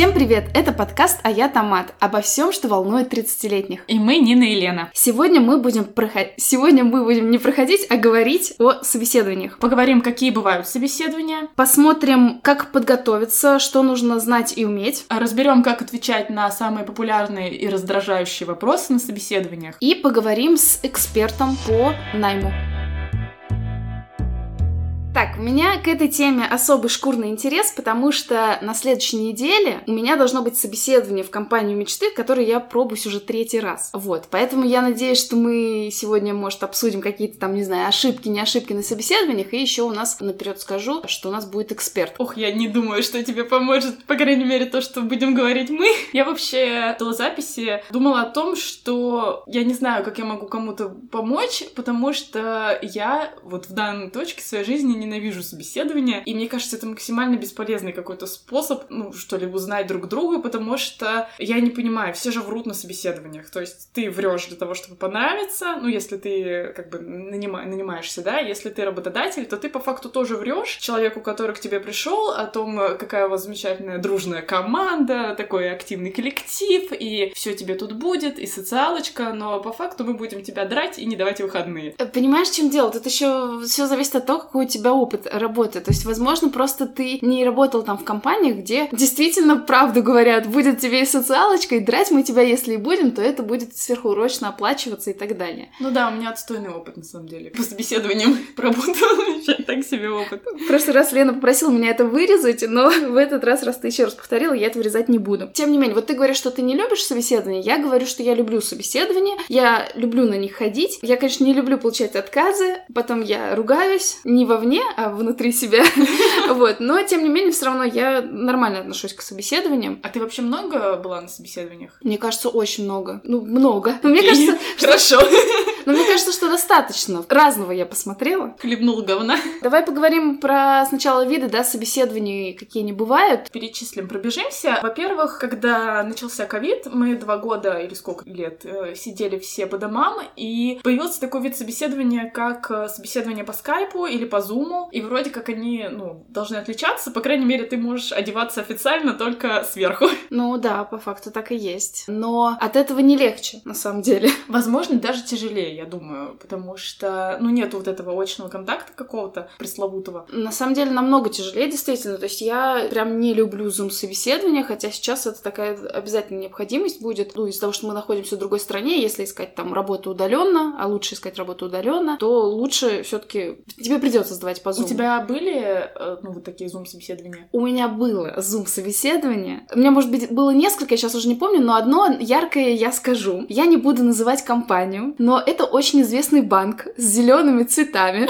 Всем привет! Это подкаст «А я Томат» обо всем, что волнует 30-летних. И мы Нина и Лена. Сегодня мы будем проходить... Сегодня мы будем не проходить, а говорить о собеседованиях. Поговорим, какие бывают собеседования. Посмотрим, как подготовиться, что нужно знать и уметь. Разберем, как отвечать на самые популярные и раздражающие вопросы на собеседованиях. И поговорим с экспертом по найму. Так, у меня к этой теме особый шкурный интерес, потому что на следующей неделе у меня должно быть собеседование в компанию мечты, которое я пробуюсь уже третий раз. Вот, поэтому я надеюсь, что мы сегодня, может, обсудим какие-то там, не знаю, ошибки, не ошибки на собеседованиях, и еще у нас, наперед скажу, что у нас будет эксперт. Ох, я не думаю, что тебе поможет, по крайней мере, то, что будем говорить мы. Я вообще до записи думала о том, что я не знаю, как я могу кому-то помочь, потому что я вот в данной точке своей жизни ненавижу собеседование, и мне кажется, это максимально бесполезный какой-то способ, ну, что ли, узнать друг друга, потому что я не понимаю, все же врут на собеседованиях, то есть ты врешь для того, чтобы понравиться, ну, если ты как бы нанима- нанимаешься, да, если ты работодатель, то ты по факту тоже врешь человеку, который к тебе пришел, о том, какая у вас замечательная дружная команда, такой активный коллектив, и все тебе тут будет, и социалочка, но по факту мы будем тебя драть и не давать выходные. Понимаешь, в чем дело? Тут еще все зависит от того, какой у тебя опыт работы. То есть, возможно, просто ты не работал там в компаниях, где действительно правду говорят, будет тебе и социалочка, и драть мы тебя, если и будем, то это будет сверхурочно оплачиваться и так далее. Ну да, у меня отстойный опыт, на самом деле. По собеседованиям поработала, так себе опыт. В прошлый раз Лена попросила меня это вырезать, но в этот раз, раз ты еще раз повторила, я это вырезать не буду. Тем не менее, вот ты говоришь, что ты не любишь собеседование, я говорю, что я люблю собеседование, я люблю на них ходить. Я, конечно, не люблю получать отказы, потом я ругаюсь не вовне, а внутри себя. Вот. Но, тем не менее, все равно я нормально отношусь к собеседованиям. А ты вообще много была на собеседованиях? Мне кажется, очень много. Ну, много. Но мне кажется, Хорошо. но мне кажется, что достаточно. Разного я посмотрела. Хлебнул говна. Давай поговорим про сначала виды, да, собеседований, какие они бывают. Перечислим, пробежимся. Во-первых, когда начался ковид, мы два года или сколько лет э, сидели все по домам, и появился такой вид собеседования, как э, собеседование по скайпу или по зуму, и вроде как они, ну, должны отличаться, по крайней мере, ты можешь одеваться официально только сверху. Ну да, по факту так и есть. Но от этого не легче, на самом деле. Возможно, даже тяжелее, я думаю, потому что, ну, нет вот этого очного контакта какого-то пресловутого. На самом деле намного тяжелее, действительно. То есть я прям не люблю зум-собеседования, хотя сейчас это такая обязательная необходимость будет. Ну, из-за того, что мы находимся в другой стране, если искать там работу удаленно, а лучше искать работу удаленно, то лучше все-таки тебе придется сдавать по У зуму. тебя были, э, ну, вот такие зум-собеседования? У меня было зум-собеседование. У меня, может быть, было несколько, я сейчас уже не помню, но одно яркое я скажу. Я не буду называть компанию, но это очень известный банк с зелеными цветами.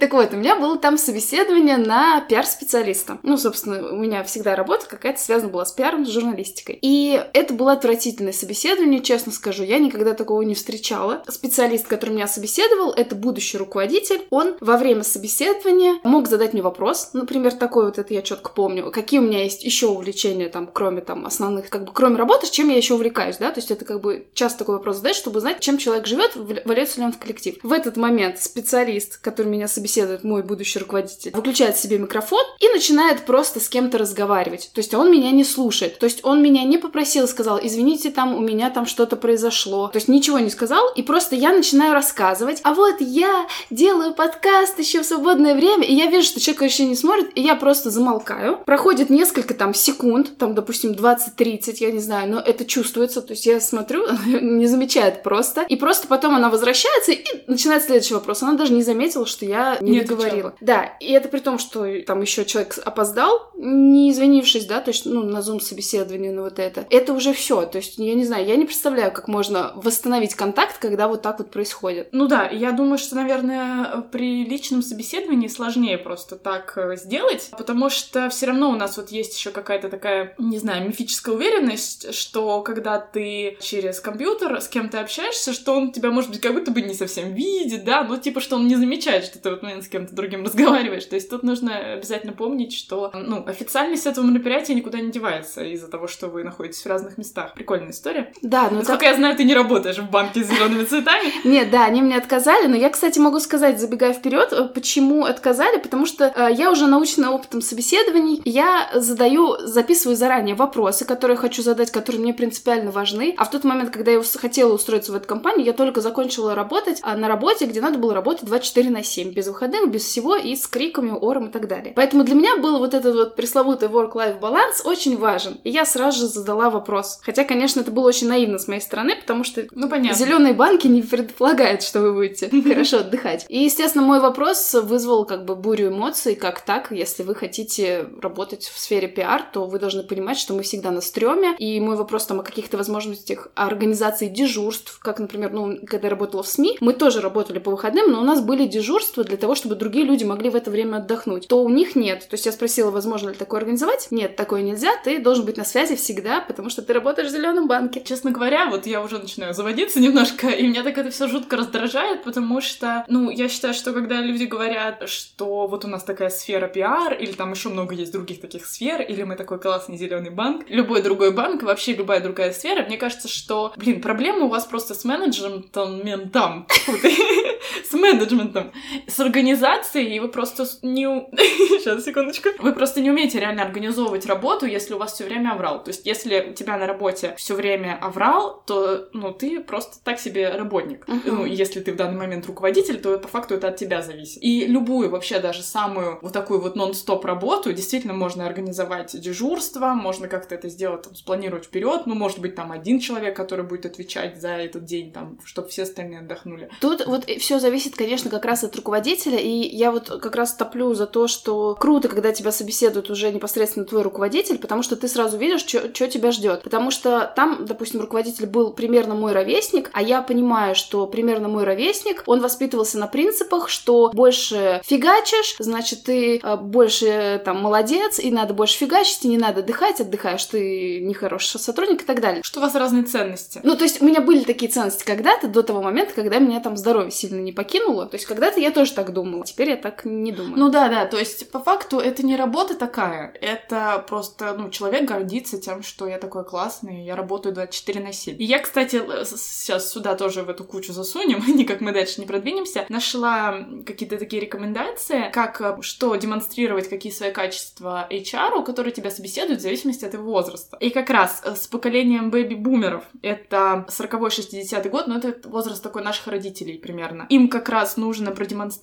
Так вот, у меня было там собеседование на пиар-специалиста. Ну, собственно, у меня всегда работа какая-то связана была с пиаром, с журналистикой. И это было отвратительное собеседование, честно скажу. Я никогда такого не встречала. Специалист, который меня собеседовал, это будущий руководитель. Он во время собеседования мог задать мне вопрос, например, такой вот, это я четко помню, какие у меня есть еще увлечения, там, кроме там основных, как бы, кроме работы, чем я еще увлекаюсь, да, то есть это как бы часто такой вопрос задать, чтобы знать, чем человек живет, валяется ли он в коллектив. В этот момент специалист, который меня собеседует, мой будущий руководитель, выключает себе микрофон и начинает просто с кем-то разговаривать. То есть он меня не слушает. То есть он меня не попросил, сказал, извините, там у меня там что-то произошло. То есть ничего не сказал, и просто я начинаю рассказывать. А вот я делаю подкаст еще в свободное время, и я вижу, что человек вообще не смотрит, и я просто замолкаю. Проходит несколько там секунд, там, допустим, 20-30, я не знаю, но это чувствуется. То есть я смотрю, не замечает просто. И просто потом она возвращается и начинает следующий вопрос. Она даже не заметила, что я не, Не договорила. Да, и это при том, что там еще человек опоздал, не извинившись, да, то есть, ну, на зум собеседование, на вот это. Это уже все. То есть, я не знаю, я не представляю, как можно восстановить контакт, когда вот так вот происходит. Ну да, я думаю, что, наверное, при личном собеседовании сложнее просто так э, сделать, потому что все равно у нас вот есть еще какая-то такая, не знаю, мифическая уверенность, что когда ты через компьютер с кем-то общаешься, что он тебя, может быть, как будто бы не совсем видит, да, ну типа, что он не замечает, что ты вот момент с кем-то другим разговариваешь. То есть тут нужно обязательно помнить, что, ну, официальность этого мероприятия никуда не девается из-за того, что вы находитесь в разных местах. Прикольная история. Да, но Насколько я знаю, ты не работаешь в банке с зелеными цветами. Нет, да, они мне отказали, но я, кстати, могу сказать, забегая вперед, э, почему отказали, потому что э, я уже научена опытом собеседований, я задаю, записываю заранее вопросы, которые хочу задать, которые мне принципиально важны, а в тот момент, когда я хотела устроиться в эту компанию, я только закончила работать а на работе, где надо было работать 24 на 7, без выходных, без всего, и с криками, ором и так далее. Поэтому для меня был вот этот вот пресловутый work-life баланс очень важен. И я сразу же задала вопрос. Хотя, конечно, это было очень наивно с моей стороны, потому что Ну, понятно. зеленые банки не предполагают, что вы будете хорошо отдыхать. И, естественно, мой вопрос вызвал как бы бурю эмоций, как так, если вы хотите работать в сфере пиар, то вы должны понимать, что мы всегда на стреме, и мой вопрос там о каких-то возможностях организации дежурств, как, например, ну, когда я работала в СМИ, мы тоже работали по выходным, но у нас были дежурства для того, чтобы другие люди могли в это время отдохнуть. То у них нет. То есть я спросила, возможно ли такое организовать? Нет, такое нельзя, ты должен быть на связи всегда, потому что ты работаешь в зеленом банке. Честно говоря, вот я уже начинаю заводиться немножко, и меня так это все жутко раздражает, потому что, ну, я считаю, что когда люди говорят, что вот у нас такая сфера пиар, или там еще много есть других таких сфер, или мы такой классный зеленый банк, любой другой банк, вообще любая другая сфера, мне кажется, что, блин, проблема у вас просто с менеджментом, ментом, с менеджментом, с организацией, и вы просто не... Сейчас, секундочку. Вы просто не умеете реально организовывать работу, если у вас все время аврал. То есть, если у тебя на работе все время аврал, то, ну, ты просто так себе работник. Мгм. Ну, если ты в данный момент руководитель, то по факту это от тебя зависит. И любую вообще даже самую вот такую вот нон-стоп работу действительно можно организовать дежурство, можно как-то это сделать, там, спланировать вперед. Ну, может быть, там один человек, который будет отвечать за этот день, там, чтобы все остальные отдохнули. Тут вот все зависит, конечно, как раз от руководителя, и я вот как раз топлю за то, что круто, когда тебя собеседует уже непосредственно твой руководитель, потому что ты сразу видишь, что тебя ждет. Потому что там, допустим, руководитель был примерно мой ровесник, а я понимаю, что примерно мой ровесник, он воспитывался на принципах, что больше фигачишь, значит, ты э, больше там молодец, и надо больше фигачить, и не надо отдыхать, отдыхаешь, ты нехороший сотрудник и так далее. Что у вас разные ценности. Ну, то есть у меня были такие ценности когда-то, до того момента, когда меня там здоровье сильно не покинуло. То есть когда-то я тоже так думала, теперь я так не думаю. Ну да, да, то есть по факту это не работа такая, это просто, ну, человек гордится тем, что я такой классный, я работаю 24 на 7. И я, кстати, сейчас сюда тоже в эту кучу засунем, никак мы дальше не продвинемся, нашла какие-то такие рекомендации, как э, что демонстрировать, какие свои качества HR, которые тебя собеседуют в зависимости от его возраста. И как раз э, с поколением бэби-бумеров, это 40-60 год, но это возраст такой наших родителей примерно. Им как раз нужно продемонстрировать,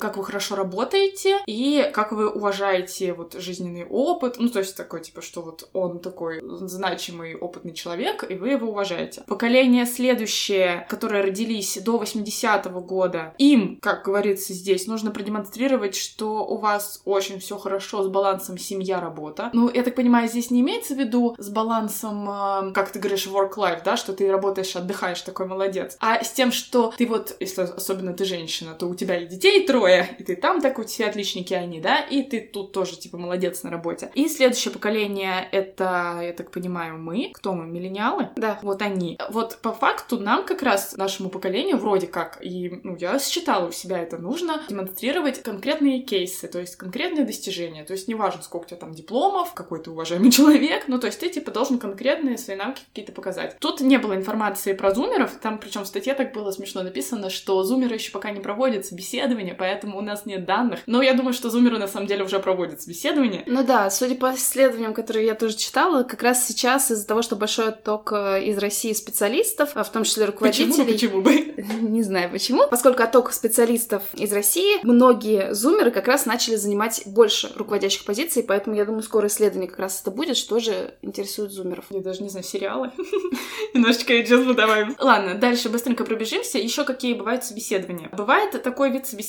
как вы хорошо работаете и как вы уважаете вот жизненный опыт. Ну, то есть такой, типа, что вот он такой значимый, опытный человек, и вы его уважаете. Поколение следующее, которые родились до 80-го года, им, как говорится здесь, нужно продемонстрировать, что у вас очень все хорошо с балансом семья-работа. Ну, я так понимаю, здесь не имеется в виду с балансом, э, как ты говоришь, work-life, да, что ты работаешь, отдыхаешь, такой молодец, а с тем, что ты вот, если особенно ты женщина, то у тебя и детей трое, и ты там так, у тебя отличники они, да, и ты тут тоже, типа, молодец на работе. И следующее поколение — это, я так понимаю, мы. Кто мы? Миллениалы? Да. Вот они. Вот по факту нам как раз, нашему поколению, вроде как, и ну, я считала у себя это нужно, демонстрировать конкретные кейсы, то есть конкретные достижения. То есть неважно, сколько у тебя там дипломов, какой ты уважаемый человек, ну то есть ты типа должен конкретные свои навыки какие-то показать. Тут не было информации про зумеров, там причем в статье так было смешно написано, что зумеры еще пока не проводят собеседование, поэтому у нас нет данных. Но я думаю, что зумеры на самом деле уже проводят собеседование. Ну да, судя по исследованиям, которые я тоже читала, как раз сейчас из-за того, что большой отток э, из России специалистов, а в том числе Почему? руководителей... Почему бы? Не знаю почему. Поскольку отток специалистов из России, многие зумеры как раз начали занимать больше руководящих позиций, поэтому я думаю, скоро исследование как раз это будет, что же интересует зумеров. Я даже не знаю, сериалы. Немножечко сейчас добавим. Ладно, дальше быстренько пробежимся. Еще какие бывают собеседования. Бывает такой вид собеседования,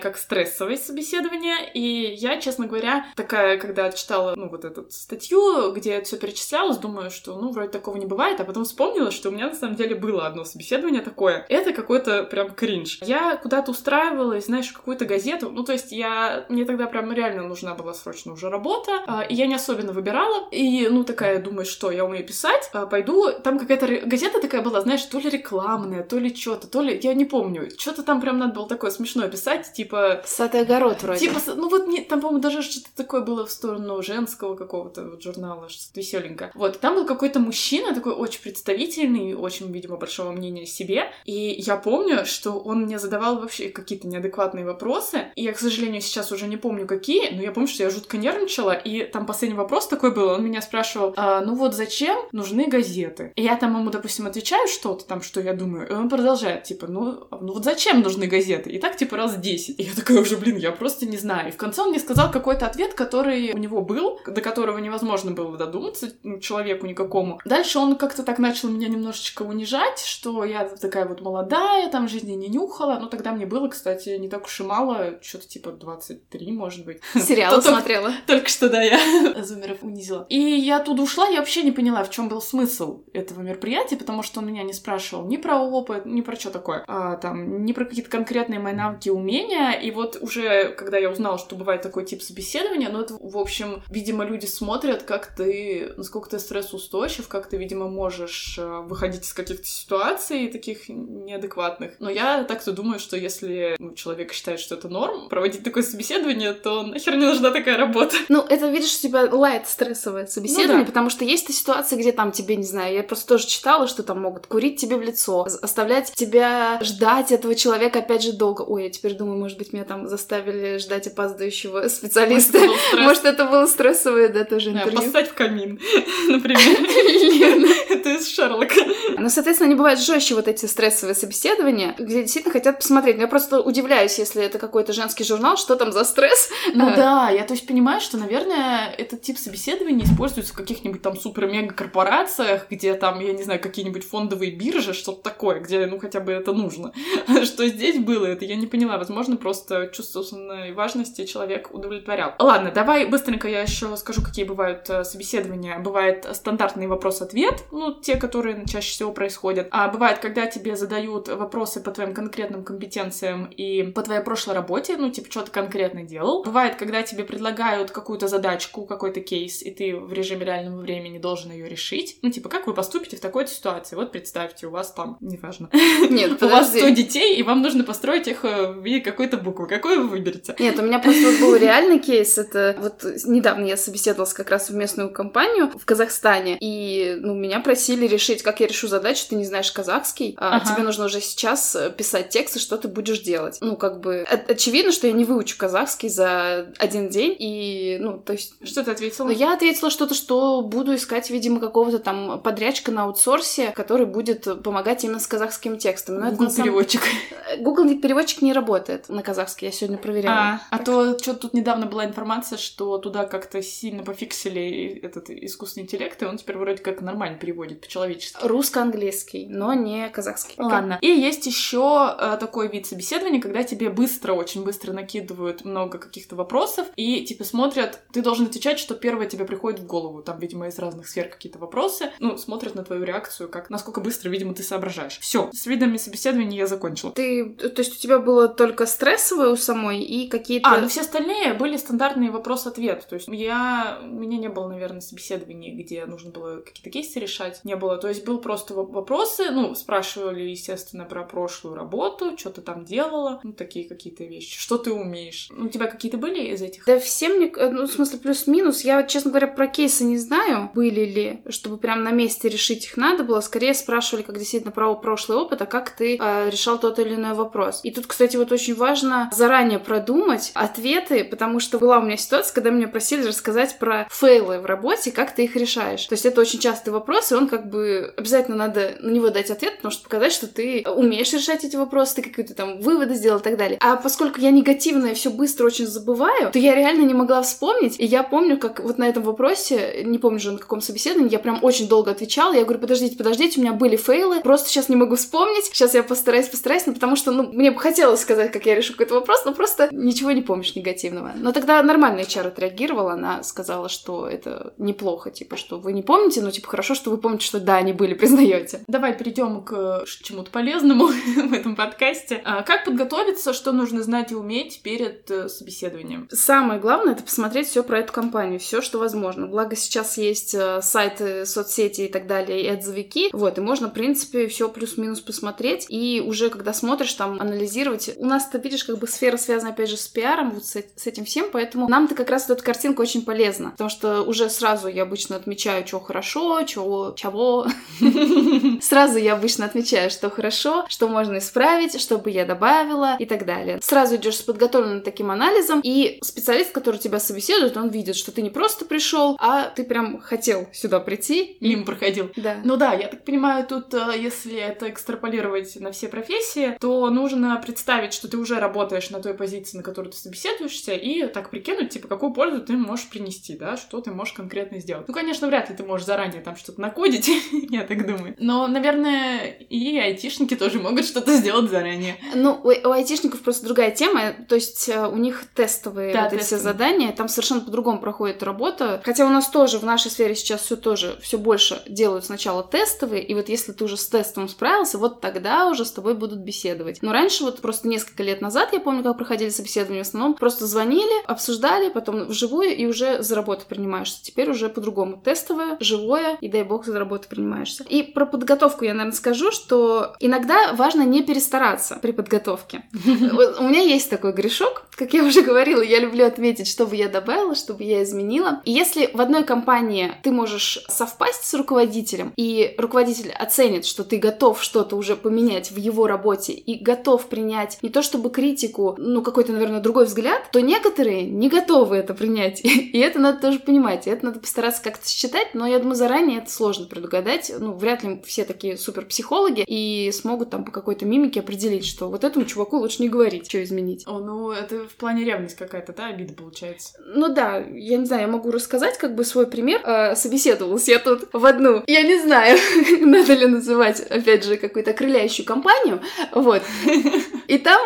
как стрессовое собеседование. И я, честно говоря, такая, когда читала, ну, вот эту статью, где это все перечислялось, думаю, что, ну, вроде такого не бывает. А потом вспомнила, что у меня на самом деле было одно собеседование такое. Это какой-то прям кринж. Я куда-то устраивалась, знаешь, какую-то газету. Ну, то есть я... Мне тогда прям реально нужна была срочно уже работа. а, И я не особенно выбирала. И, ну, такая, думаю, что я умею писать, а, пойду. Там какая-то газета такая была, знаешь, то ли рекламная, то ли что-то, то ли... Я не помню. Что-то там прям надо было такое смешное смешное писать, типа... Сад и огород вроде. Типа, ну вот, не, там, по-моему, даже что-то такое было в сторону женского какого-то вот журнала, что-то веселенькое. Вот, там был какой-то мужчина, такой очень представительный, очень, видимо, большого мнения о себе. И я помню, что он мне задавал вообще какие-то неадекватные вопросы. И я, к сожалению, сейчас уже не помню, какие, но я помню, что я жутко нервничала. И там последний вопрос такой был, он меня спрашивал, а, ну вот зачем нужны газеты? И я там ему, допустим, отвечаю что-то там, что я думаю, и он продолжает, типа, ну, ну вот зачем нужны газеты? И так, типа, раз 10. И я такая уже, блин, я просто не знаю. И в конце он мне сказал какой-то ответ, который у него был, до которого невозможно было додуматься человеку никакому. Дальше он как-то так начал меня немножечко унижать, что я такая вот молодая, там жизни не нюхала. Ну, тогда мне было, кстати, не так уж и мало, что-то типа 23, может быть. Сериал смотрела. Только что, да, я Зумеров унизила. И я оттуда ушла, я вообще не поняла, в чем был смысл этого мероприятия, потому что он меня не спрашивал ни про опыт, ни про что такое, а, там, ни про какие-то конкретные мои навыки, умения. И вот уже, когда я узнала, что бывает такой тип собеседования, ну, это, в общем, видимо, люди смотрят, как ты, насколько ты стрессоустойчив, как ты, видимо, можешь э, выходить из каких-то ситуаций таких неадекватных. Но я так-то думаю, что если ну, человек считает, что это норм, проводить такое собеседование, то нахер не нужна такая работа. Ну, это, видишь, у тебя лайт стрессовое собеседование, ну, да. потому что есть ситуации, где там тебе, не знаю, я просто тоже читала, что там могут курить тебе в лицо, оставлять тебя ждать этого человека опять же долго. Ой, я теперь думаю, может быть, меня там заставили ждать опаздывающего специалиста. Может, это было стрессовое, да, тоже интервью. Да, поставь в камин, например. Это из Шерлока. Ну, соответственно, они бывают жестче вот эти стрессовые собеседования, где действительно хотят посмотреть. Но я просто удивляюсь, если это какой-то женский журнал, что там за стресс. Ну да, я то есть понимаю, что, наверное, этот тип собеседования используется в каких-нибудь там супер-мега корпорациях, где там, я не знаю, какие-нибудь фондовые биржи, что-то такое, где, ну, хотя бы это нужно. Что здесь было, это я не поняла. Возможно, просто чувство собственной важности человек удовлетворял. Ладно, давай быстренько я еще скажу, какие бывают э, собеседования. Бывает стандартный вопрос-ответ, ну, те, которые чаще всего происходят. А бывает, когда тебе задают вопросы по твоим конкретным компетенциям и по твоей прошлой работе, ну, типа, что ты конкретно делал. Бывает, когда тебе предлагают какую-то задачку, какой-то кейс, и ты в режиме реального времени должен ее решить. Ну, типа, как вы поступите в такой ситуации? Вот представьте, у вас там, неважно. Нет, У вас 100 детей, и вам нужно построить их э, в виде какой-то буквы. Какую вы выберете? Нет, у меня просто был реальный кейс. Это вот недавно я собеседовалась как раз в местную компанию в Казахстане, и ну, меня просили решить, как я решу задачу, ты не знаешь казахский, а ага. тебе нужно уже сейчас э, писать тексты, что ты будешь делать. Ну, как бы, очевидно, что я не выучу казахский за один день, и, ну, то есть... Что ты ответила? Ну, я ответила что-то, что буду искать, видимо, какого-то там подрядчика на аутсорсе, который будет помогать именно с казахским текстом. Но Google это, переводчик. Самом... Google переводчик не работает на казахский, я сегодня проверяла. А, а то что тут недавно была информация, что туда как-то сильно пофиксили этот искусственный интеллект, и он теперь вроде как нормально переводит по-человечески. Русско-английский, но не казахский. Ладно. И есть еще э, такой вид собеседования, когда тебе быстро, очень быстро накидывают много каких-то вопросов, и типа смотрят, ты должен отвечать, что первое тебе приходит в голову. Там, видимо, из разных сфер какие-то вопросы. Ну, смотрят на твою реакцию, как насколько быстро, видимо, ты соображаешь. Все, с видами собеседования я закончила. Ты, то есть у тебя было только стрессовое у самой и какие-то... А, ну все остальные были стандартные вопрос-ответ. То есть я... У меня не было, наверное, собеседований, где нужно было какие-то кейсы решать. Не было. То есть был просто вопросы, ну, спрашивали, естественно, про прошлую работу, что ты там делала, ну, такие какие-то вещи. Что ты умеешь? У тебя какие-то были из этих? Да все мне, э, ну, в смысле, плюс-минус. Я, честно говоря, про кейсы не знаю, были ли, чтобы прям на месте решить их надо было. Скорее спрашивали, как действительно про прошлый опыт, а как ты э, решал тот или иной вопрос. И тут, кстати, вот очень важно заранее продумать ответы, потому что была у меня ситуация, когда меня просили рассказать про фейлы в работе, как ты их решаешь. То есть это очень частый вопрос, и он как бы обязательно надо на него дать ответ, потому что показать, что ты умеешь решать эти вопросы, ты какие-то там выводы сделал и так далее. А поскольку я негативная, все быстро очень забываю, то я реально не могла вспомнить. И я помню, как вот на этом вопросе, не помню же на каком собеседовании, я прям очень долго отвечала. Я говорю, подождите, подождите, у меня были фейлы, просто сейчас не могу вспомнить. Сейчас я постараюсь, постараюсь, ну, потому что, ну, мне бы хотелось сказать, как я решу какой-то вопрос, но просто ничего не помнишь негативного. Но тогда нормально HR отреагировала, она сказала, что это неплохо, типа, что вы не помните, но, типа, хорошо, что вы помните, что да, они были, признаете. Давай перейдем к чему-то полезному в этом подкасте. А как подготовиться, что нужно знать и уметь перед э, собеседованием? Самое главное — это посмотреть все про эту компанию, все, что возможно. Благо сейчас есть э, сайты, соцсети и так далее, и отзывики, вот, и можно, в принципе, все плюс-минус посмотреть, и уже когда смотришь, там, анализировать прикинуть. У нас-то, видишь, как бы сфера связана, опять же, с пиаром, вот с, с этим всем, поэтому нам-то как раз эта картинка очень полезна, потому что уже сразу я обычно отмечаю, что хорошо, что чего. Сразу я обычно отмечаю, что хорошо, что можно исправить, что бы я добавила и так далее. Сразу идешь с подготовленным таким анализом, и специалист, который тебя собеседует, он видит, что ты не просто пришел, а ты прям хотел сюда прийти. Мимо проходил. Да. Ну да, я так понимаю, тут, э, если это экстраполировать на все профессии, то нужно представить, что ты уже работаешь на той позиции, на которой ты собеседуешься, и так прикинуть, типа, какую пользу ты можешь принести, да, что ты можешь конкретно сделать. Ну, конечно, вряд ли ты можешь заранее там что-то накодить, я так думаю. Но, наверное, и айтишники тоже могут что-то сделать заранее. Ну, у, у айтишников просто другая тема, то есть э, у них тестовые Да, вот эти все тестовые. задания, там совершенно по-другому проходит работа. Хотя у нас тоже в нашей сфере сейчас все тоже все больше делают сначала тестовые, и вот если ты уже с тестом справился, вот тогда уже с тобой будут беседовать. Но раньше вот просто несколько лет назад, я помню, как проходили собеседования, в основном просто звонили, обсуждали, потом вживую и уже за работу принимаешься. Теперь уже по-другому. Тестовое, живое, и дай бог за работу принимаешься. И про подготовку я, наверное, скажу, что иногда важно не перестараться при подготовке. У меня есть такой грешок, как я уже говорила, я люблю отметить, что бы я добавила, что бы я изменила. И если в одной компании ты можешь совпасть с руководителем, и руководитель оценит, что ты готов что-то уже поменять в его работе и готов принять не то чтобы критику, ну какой-то, наверное, другой взгляд, то некоторые не готовы это принять. И это надо тоже понимать, и это надо постараться как-то считать, но я думаю, заранее это сложно предугадать. Ну, вряд ли все такие супер психологи и смогут там по какой-то мимике определить, что вот этому чуваку лучше не говорить, что изменить. О, ну, это в плане ревность какая-то, да, обида получается. Ну да, я не знаю, я могу рассказать как бы свой пример. Э, собеседовалась я тут в одну, я не знаю, надо ли называть, опять же, какую-то окрыляющую компанию, вот. И там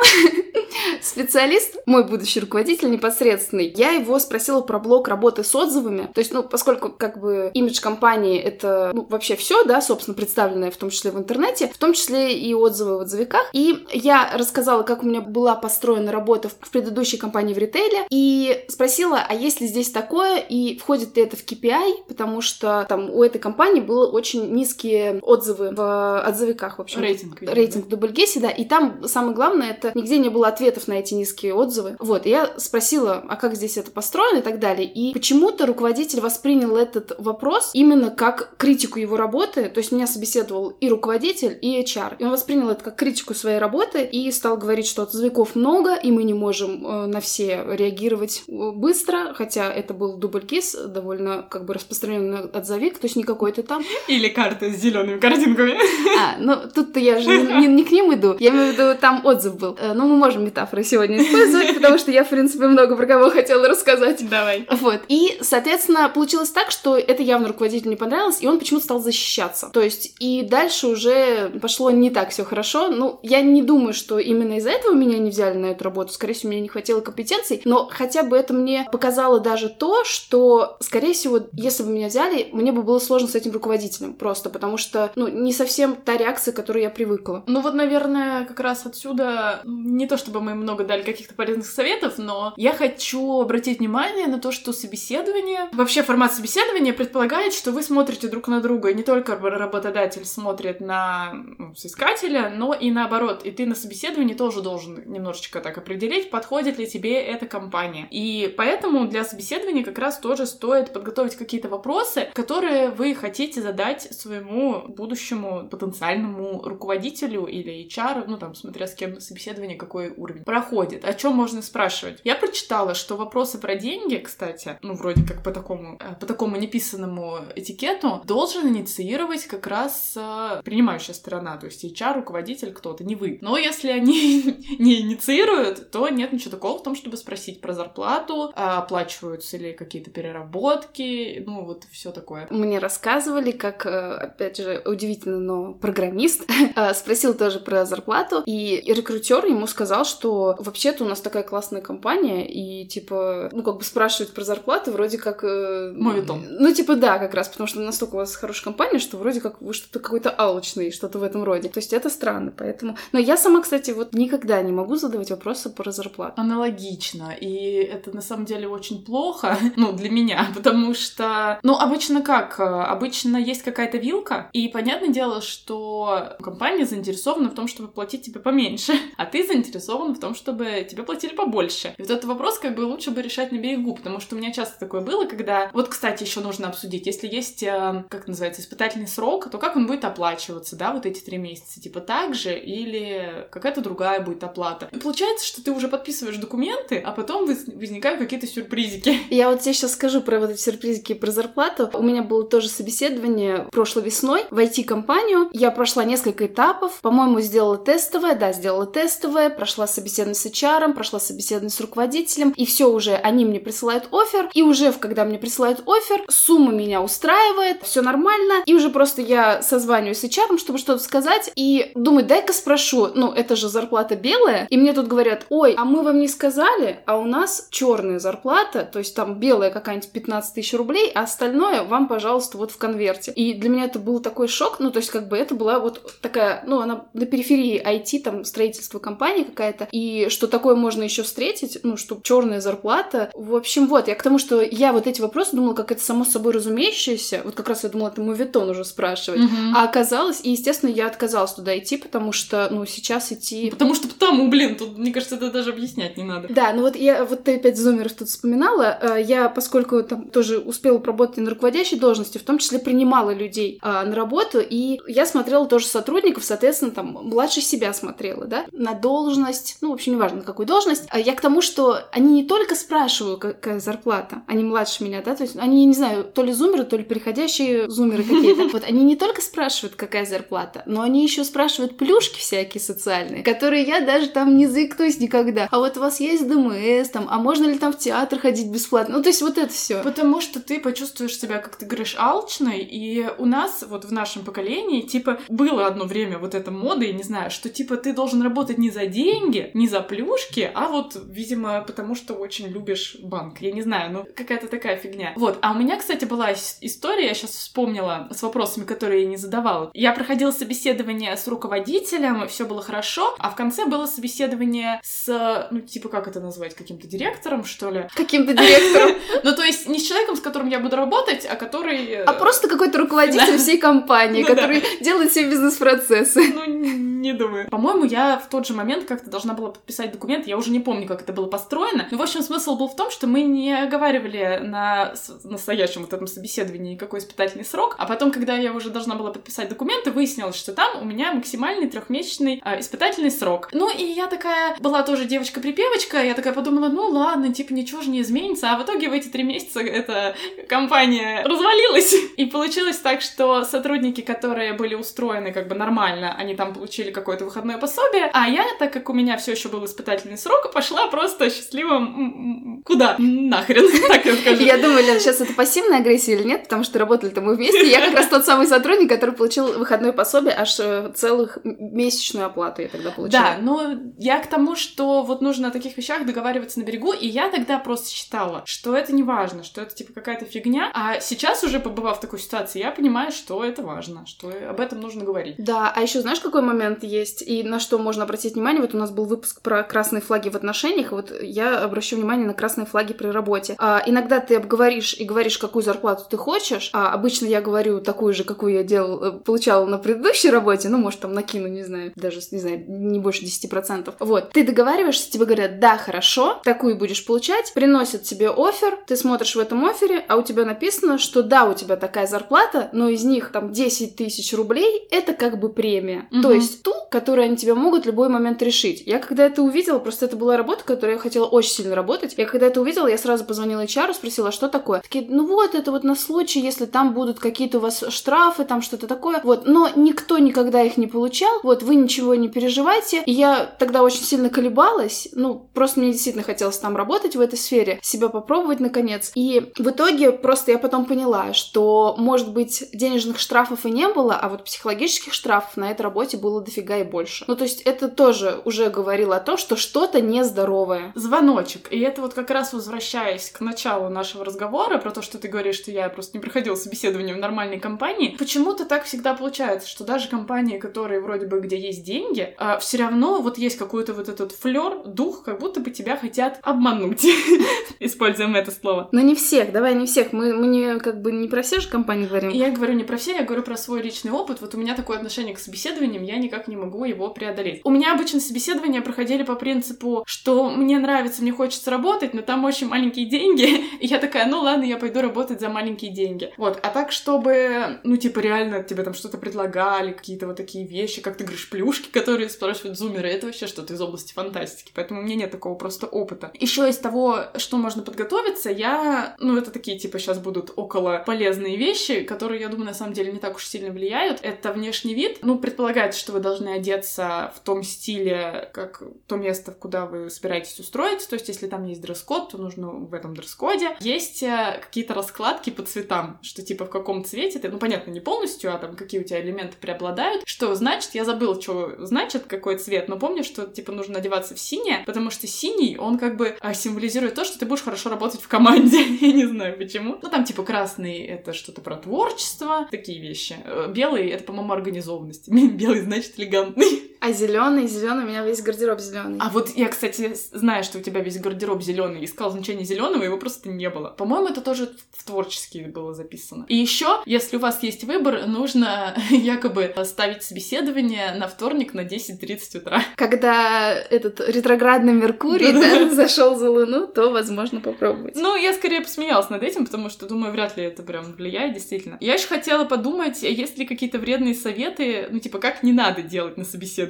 специалист, мой будущий руководитель непосредственный, я его спросила про блок работы с отзывами. То есть, ну, поскольку как бы имидж компании это ну, вообще все, да, собственно, представленное в том числе в интернете, в том числе и отзывы в отзывиках. И я рассказала, как у меня была построена работа в предыдущей компании в ритейле, и спросила, а есть ли здесь такое, и входит ли это в KPI, потому что там у этой компании было очень низкие отзывы в отзывиках, в общем. Рейтинг. видимо, Рейтинг в Дубльгесе, да, и там самое главное, это нигде не было ответов на эти низкие отзывы. Вот, и я спросила, а как здесь это построено и так далее. И почему-то руководитель воспринял этот вопрос именно как критику его работы, то есть меня собеседовал и руководитель, и HR. И он воспринял это как критику своей работы и стал говорить, что отзывиков много, и мы не можем э, на все реагировать э, быстро, хотя это был дубль-кис, довольно как бы распространенный отзывик, то есть не какой-то там? Или карты с зелеными картинками. а, ну тут-то я же не, не- не к ним иду. Я имею в виду, там отзыв был. Э, Ну, мы можем метафоры сегодня использовать, потому что я, в принципе, много про кого хотела рассказать. Давай. Вот. И, соответственно, получилось так, что это явно руководителю не понравилось, и он почему-то стал защищаться. То есть, и дальше уже пошло не так все хорошо. Ну, я не думаю, что именно из-за этого меня не взяли на эту работу. Скорее всего, мне не хватило компетенций, но хотя бы это мне показало даже то, что, скорее всего, если бы меня взяли, мне бы было сложно с этим руководителем просто, потому что, ну, не совсем та реакция, к которой я привыкла. Ну вот, наверное, как раз отсюда, не то чтобы мы много дали каких-то полезных советов, но я хочу обратить внимание на то, что собеседование, вообще формат собеседования предполагает, что вы смотрите друг на друга, и не только работодатель смотрит на ну, соискателя, но и наоборот, и ты на собеседовании тоже должен немножечко так определить, подходит ли тебе эта компания. И поэтому для собеседования как раз тоже стоит подготовить какие-то вопросы, которые вы хотите задать своему будущему потенциальному руководителю или HR, ну там, смотря с кем на собеседование, какой уровень проходит. О чем можно спрашивать? Я прочитала, что вопросы про деньги, кстати, ну вроде как по такому, э, по такому неписанному этикету, должен инициировать как раз э, принимающая сторона, то есть HR, руководитель, кто-то, не вы. Но если они не инициируют, то нет ничего такого в том, чтобы спросить про зарплату, а оплачиваются ли какие-то переработки, ну вот все такое. Мне рассказывали, как, э, опять же, удивительно, но программист спросил тоже про зарплату, и рекрутер ему сказал, что вообще-то у нас такая классная компания, и типа, ну как бы спрашивают про зарплату, вроде как... э, Моветон. Ну типа да, как раз, потому что настолько у вас хорошая компания, что вроде как вы что-то какой-то алчный, что-то в этом роде. То есть это странно, поэтому... Но я сама, кстати, вот никогда не могу задавать вопросы про зарплату. Аналогично. И это на самом деле очень плохо, ну, для меня, потому что, ну, обычно как? Э, Обычно есть какая-то вилка, и понятное дело, что компания заинтересована в том, чтобы платить тебе поменьше. а ты заинтересован в том, чтобы тебе платили побольше. И вот этот вопрос как бы лучше бы решать на берегу, потому что у меня часто такое было, когда... Вот, кстати, еще нужно обсудить, если есть, э, как называется, испытательный срок, то как он будет оплачиваться, да, вот эти три месяца? Типа так же или какая-то другая будет оплата? И получается, что ты уже подписываешь документы, а потом возникают какие-то сюрпризики. Я вот тебе сейчас скажу про вот эти сюрпризики про зарплату. У меня было тоже собеседование прошлой весной в IT-компанию. Я прошла несколько этапов. По-моему, сделала тестовое, да, сделала тестовое, прошла собеседование с HR, прошла собеседование с руководителем, и все уже, они мне присылают офер, и уже, когда мне присылают офер, сумма меня устраивает, все нормально, и уже просто я созваниваюсь с HR, чтобы что-то сказать, и думаю, дай-ка спрошу, ну, это же зарплата белая, и мне тут говорят, ой, а мы вам не сказали, а у нас черная зарплата, то есть там белая какая-нибудь 15 тысяч рублей, а остальное вам, пожалуйста, вот в конверте. И для меня это был такой шок, ну, то есть как бы это была вот такая, ну, она на периферии IT, там, строительство компании какая-то, и что такое можно еще встретить, ну, что черная зарплата. В общем, вот, я к тому, что я вот эти вопросы думала, как это само собой разумеющееся, вот как раз я думала, это мувитон уже спрашивать, Мгм. а оказалось, и, естественно, я отказалась туда идти, потому что, ну, сейчас идти... Потому что потому, блин, тут, мне кажется, это даже объяснять не надо. Да, ну вот я, вот ты опять зумеров тут вспоминала, э, я, поскольку там тоже успела поработать на руководящей должности, в том числе принимала людей а, на работу, и я смотрела тоже сотрудников, соответственно, там, младше себя смотрела, да, на должность, ну, в общем, неважно, на какую должность. А Я к тому, что они не только спрашивают, какая зарплата, они младше меня, да, то есть они, не знаю, то ли зумеры, то ли приходящие зумеры какие-то. Вот они не только спрашивают, какая зарплата, но они еще спрашивают плюшки всякие социальные, которые я даже там не заикнусь никогда. А вот у вас есть ДМС, там, а можно ли там в театр ходить бесплатно? Ну, то есть вот это все. Потому что ты почувствуешь себя, как ты говоришь, алчной, и у нас, вот в нашем поколении, типа, было одно время вот эта мода, я не знаю, что, типа, ты должен работать не за деньги, не за плюшки, а вот, видимо, потому что очень любишь банк. Я не знаю, ну, какая-то такая фигня. Вот, а у меня, кстати, была ис- история, я сейчас вспомнила, с вопросами, которые я не задавала. Я проходила собеседование с руководителем, все было хорошо, а в конце было собеседование с, ну, типа, как это назвать, каким-то директором, что ли? Каким-то директором. Ну, то есть не с человеком, с которым я буду работать, а который... э, А просто какой-то руководитель всей компании, Ну который делает все бизнес-процессы. Ну, не думаю. По-моему, я в тот же момент как-то должна была подписать документ, я уже не помню, как это было построено. Но, в общем, смысл был в том, что мы не оговаривали на настоящем вот этом собеседовании никакой испытательный срок, а потом, когда я уже должна была подписать документы, выяснилось, что там у меня максимальный трехмесячный а, испытательный срок. Ну, и я такая была тоже девочка-припевочка, я такая подумала, ну ладно, типа ничего же не изменится, а в итоге в эти три месяца эта компания развалилась. И получилось так, что сотрудники, которые были устроены как бы нормально, они там получили какое-то выходное пособие, а я, так как у меня все еще был испытательный срок, пошла просто счастливо м, м, куда? Нахрен, так я скажу. Я думаю, Лен, сейчас это пассивная агрессия или нет, потому что работали-то мы вместе. Я как раз тот самый сотрудник, который получил выходное пособие, аж э, целых месячную оплату я тогда получила. Да, но я к тому, что вот нужно о таких вещах договариваться на берегу, и я тогда просто считала, что это не важно, что это типа какая-то фигня, а сейчас уже побывав в такой ситуации, я понимаю, что это важно, что об этом нужно говорить. Да, а еще знаешь, какой момент есть и на что можно обратить внимание? Вот у нас был выпуск про красные флаги в отношениях, и вот я обращу внимание на красные флаги при работе. А, иногда ты обговоришь и говоришь, какую зарплату ты хочешь, а обычно я говорю такую же, какую я делал, э, получала на предыдущей работе, ну, может, там накину, не знаю, даже, не знаю, не больше 10%. Вот, ты договариваешься, тебе говорят, да, хорошо, такую будешь получать, приносят тебе офер, ты смотришь в этом офере, а у тебя написано, что да, у тебя такая зарплата, но из них там 10 тысяч рублей это как бы премия. Мгм. То есть ту, которую они тебе могут любой момент решить. Я когда это увидела, просто это была работа, которую я хотела очень сильно работать. Я когда это увидела, я сразу позвонила HR, спросила, что такое. Такие, ну вот, это вот на случай, если там будут какие-то у вас штрафы, там что-то такое. Вот, но никто никогда их не получал. Вот, вы ничего не переживайте. И я тогда очень сильно колебалась. Ну, просто мне действительно хотелось там работать в этой сфере, себя попробовать наконец. И в итоге просто я потом поняла, что, может быть, денежных штрафов и не было, а вот психологических штрафов на этой работе было дофига и больше. Ну, то есть это тоже уже говорило о том, что что-то нездоровое. Звоночек. И это вот как раз возвращаясь к началу нашего разговора про то, что ты говоришь, что я просто не проходила собеседование в нормальной компании. Почему-то так всегда получается, что даже компании, которые вроде бы где есть деньги, все равно вот есть какой-то вот этот флер, дух, как будто бы тебя хотят обмануть. Используем это слово. Но не всех, давай не всех. Мы, мы не, как бы не про все же компании говорим. Я говорю не про все, я говорю про свой личный опыт. Вот у меня такое отношение к собеседованиям, я никак не могу его преодолеть. У меня обычно собеседования проходили по принципу, что мне нравится, мне хочется работать, но там очень маленькие деньги, и я такая, ну ладно, я пойду работать за маленькие деньги. Вот, а так, чтобы, ну, типа, реально тебе там что-то предлагали, какие-то вот такие вещи, как ты говоришь, плюшки, которые спрашивают зумеры, это вообще что-то из области фантастики, поэтому у меня нет такого просто опыта. Еще из того, что можно подготовиться, я, ну, это такие, типа, сейчас будут около полезные вещи, которые, я думаю, на самом деле не так уж сильно влияют. Это внешний вид. Ну, предполагается, что вы должны одеться в том стиле, как то место, куда вы собираетесь устроиться. То есть, если там есть дресс-код, то нужно в этом дресс-коде. Есть э, какие-то раскладки по цветам, что типа в каком цвете ты, ну, понятно, не полностью, а там какие у тебя элементы преобладают. Что значит, я забыла, что значит какой цвет, но помню, что типа нужно одеваться в синее, потому что синий, он как бы а, символизирует то, что ты будешь хорошо работать в команде. я не знаю почему. Ну, там типа красный — это что-то про творчество, такие вещи. Э, белый — это, по-моему, организованность. Белый значит элегантный. А зеленый, зеленый, у меня весь гардероб зеленый. А вот я, кстати, знаю, что у тебя весь гардероб зеленый. Искал значение зеленого, его просто не было. По-моему, это тоже в творческий было записано. И еще, если у вас есть выбор, нужно якобы ставить собеседование на вторник на 10.30 утра. Когда этот ретроградный Меркурий да, зашел за Луну, то возможно попробовать. Ну, я скорее посмеялась над этим, потому что думаю, вряд ли это прям влияет, действительно. Я еще хотела подумать, есть ли какие-то вредные советы, ну, типа, как не надо делать на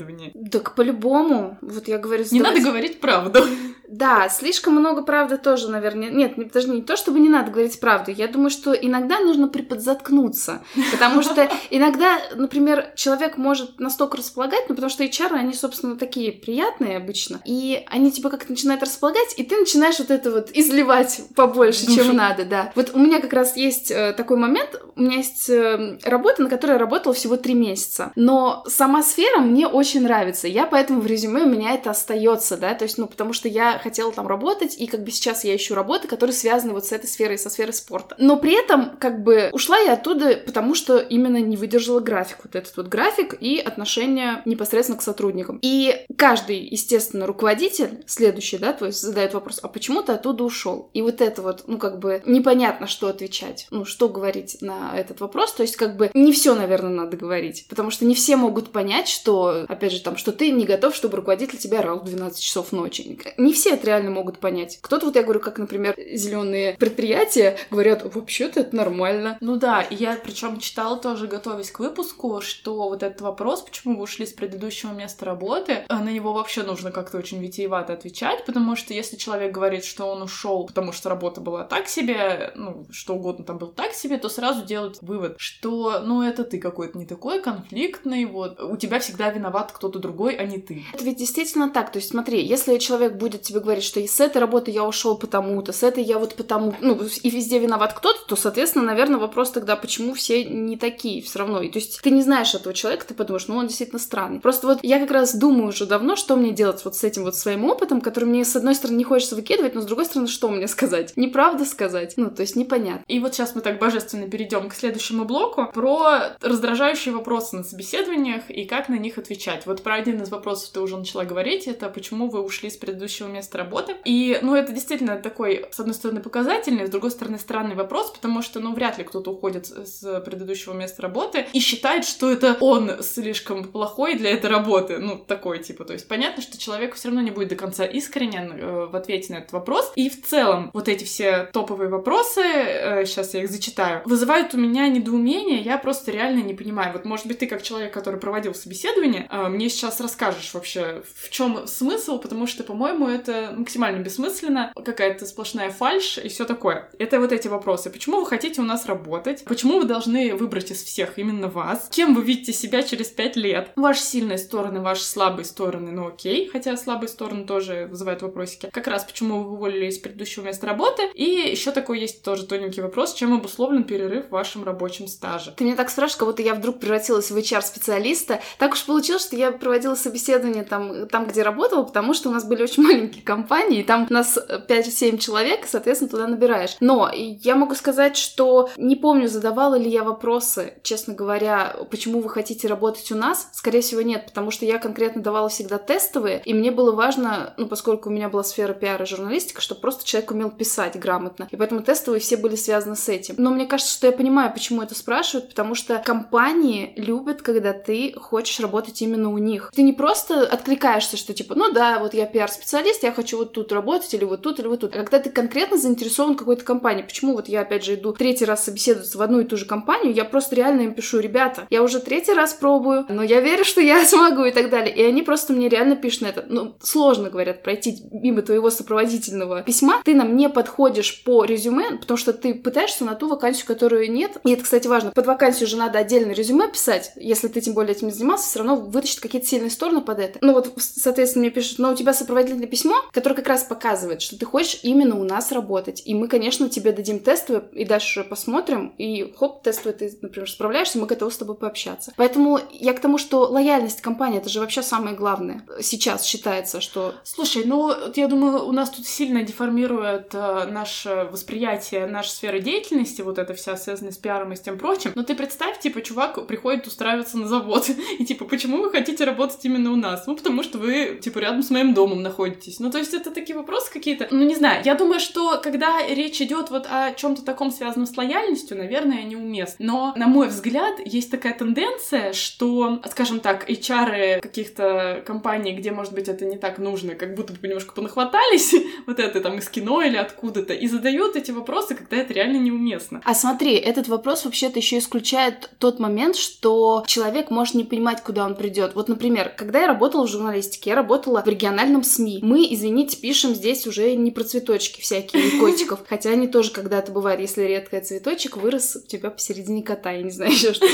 собеседовании. Так по-любому. Вот я говорю, Не надо говорить правду. Да, слишком много правды тоже, наверное. Нет, даже не то, чтобы не надо говорить правду. Я думаю, что иногда нужно приподзаткнуться. Потому что иногда, например, человек может настолько располагать, ну, потому что HR, они, собственно, такие приятные обычно. И они тебя как-то начинают располагать, и ты начинаешь вот это вот изливать побольше, Душу. чем надо, да. Вот у меня как раз есть э, такой момент. У меня есть э, работа, на которой я работала всего три месяца. Но сама сфера мне очень нравится. Я поэтому в резюме у меня это остается, да. То есть, ну, потому что я хотела там работать, и как бы сейчас я ищу работы, которые связаны вот с этой сферой, со сферой спорта. Но при этом, как бы, ушла я оттуда, потому что именно не выдержала график, вот этот вот график и отношение непосредственно к сотрудникам. И каждый, естественно, руководитель, следующий, да, то есть задает вопрос, а почему ты оттуда ушел? И вот это вот, ну, как бы, непонятно, что отвечать, ну, что говорить на этот вопрос, то есть, как бы, не все, наверное, надо говорить, потому что не все могут понять, что, опять же, там, что ты не готов, чтобы руководитель тебя орал в 12 часов ночи. Не все это реально могут понять. Кто-то, вот я говорю, как, например, зеленые предприятия говорят, вообще-то это нормально. Ну да, и я причем читала тоже, готовясь к выпуску, что вот этот вопрос, почему вы ушли с предыдущего места работы, э, на него вообще нужно как-то очень витиевато отвечать, потому что если человек говорит, что он ушел, потому что работа была так себе, ну, что угодно там был так себе, то сразу делают вывод, что, ну, это ты какой-то не такой, конфликтный, вот, у тебя всегда виноват кто-то другой, а не ты. Это ведь действительно так, то есть смотри, если человек будет тебе говорить, что с этой работы я ушел потому-то, с этой я вот потому, ну, и везде виноват кто-то, то, соответственно, наверное, вопрос тогда, почему все не такие все равно. И, то есть ты не знаешь этого человека, ты подумаешь, ну, он действительно странный. Просто вот я как раз думаю уже давно, что мне делать вот с этим вот своим опытом, который мне, с одной стороны, не хочется выкидывать, но с другой стороны, что мне сказать? Неправда сказать. Ну, то есть непонятно. И вот сейчас мы так божественно перейдем к следующему блоку про раздражающие вопросы на собеседованиях и как на них отвечать. Вот про один из вопросов ты уже начала говорить, это почему вы ушли с предыдущего места работы. И, ну, это действительно такой, с одной стороны, показательный, с другой стороны, странный вопрос, потому что, ну, вряд ли кто-то уходит с предыдущего места работы и считает, что это он слишком плохой для этой работы. Ну, такой типа. То есть понятно, что человек все равно не будет до конца искренен э, в ответе на этот вопрос. И в целом вот эти все топовые вопросы, э, сейчас я их зачитаю, вызывают у меня недоумение, я просто реально не понимаю. Вот, может быть, ты как человек, который проводил собеседование, э, мне сейчас расскажешь вообще, в чем смысл, потому что, по-моему, это максимально бессмысленно, какая-то сплошная фальшь и все такое. Это вот эти вопросы. Почему вы хотите у нас работать? Почему вы должны выбрать из всех именно вас? Кем вы видите себя через пять лет? Ваши сильные стороны, ваши слабые стороны, ну окей, хотя слабые стороны тоже вызывают вопросики. Как раз почему вы уволились из предыдущего места работы? И еще такой есть тоже тоненький вопрос, чем обусловлен перерыв в вашем рабочем стаже? Ты меня так спрашиваешь, как будто я вдруг превратилась в HR-специалиста. Так уж получилось, что я проводила собеседование там, там, где работала, потому что у нас были очень маленькие компании, там у нас 5-7 человек, соответственно, туда набираешь. Но я могу сказать, что не помню, задавала ли я вопросы, честно говоря, почему вы хотите работать у нас. Скорее всего, нет, потому что я конкретно давала всегда тестовые, и мне было важно, ну, поскольку у меня была сфера пиара и журналистика, чтобы просто человек умел писать грамотно. И поэтому тестовые все были связаны с этим. Но мне кажется, что я понимаю, почему это спрашивают, потому что компании любят, когда ты хочешь работать именно у них. Ты не просто откликаешься, что типа, ну да, вот я пиар-специалист, я хочу вот тут работать, или вот тут, или вот тут. А когда ты конкретно заинтересован в какой-то компании, почему вот я опять же иду третий раз собеседоваться в одну и ту же компанию, я просто реально им пишу, ребята, я уже третий раз пробую, но я верю, что я смогу и так далее. И они просто мне реально пишут на это. Ну, сложно, говорят, пройти мимо твоего сопроводительного письма. Ты нам не подходишь по резюме, потому что ты пытаешься на ту вакансию, которую нет. И это, кстати, важно. Под вакансию же надо отдельно резюме писать. Если ты тем более этим занимался, все равно вытащит какие-то сильные стороны под это. Ну вот, соответственно, мне пишут, но у тебя сопроводительное письмо, которое как раз показывает, что ты хочешь именно у нас работать. И мы, конечно, тебе дадим тестовые, и дальше посмотрим, и хоп, тестовый ты, например, справляешься, мы готовы с тобой пообщаться. Поэтому я к тому, что лояльность компании — это же вообще самое главное. Сейчас считается, что... Слушай, ну, я думаю, у нас тут сильно деформирует э, наше восприятие, наша сфера деятельности, вот эта вся связанная с пиаром и с тем прочим. Но ты представь, типа, чувак приходит устраиваться на завод, и типа, почему вы хотите работать именно у нас? Ну, потому что вы, типа, рядом с моим домом находитесь. Ну, то есть это такие вопросы какие-то. Ну, не знаю, я думаю, что когда речь идет вот о чем-то таком связанном с лояльностью, наверное, неуместно. Но, на мой взгляд, есть такая тенденция, что, скажем так, HR каких-то компаний, где, может быть, это не так нужно, как будто бы немножко понахватались вот это там из кино или откуда-то, и задают эти вопросы, когда это реально неуместно. А смотри, этот вопрос вообще-то еще исключает тот момент, что человек может не понимать, куда он придет. Вот, например, когда я работала в журналистике, я работала в региональном СМИ. Мы, извините, пишем здесь уже не про цветочки всякие и котиков, хотя они тоже когда-то бывают, если редкая цветочек вырос у тебя посередине кота, я не знаю еще что.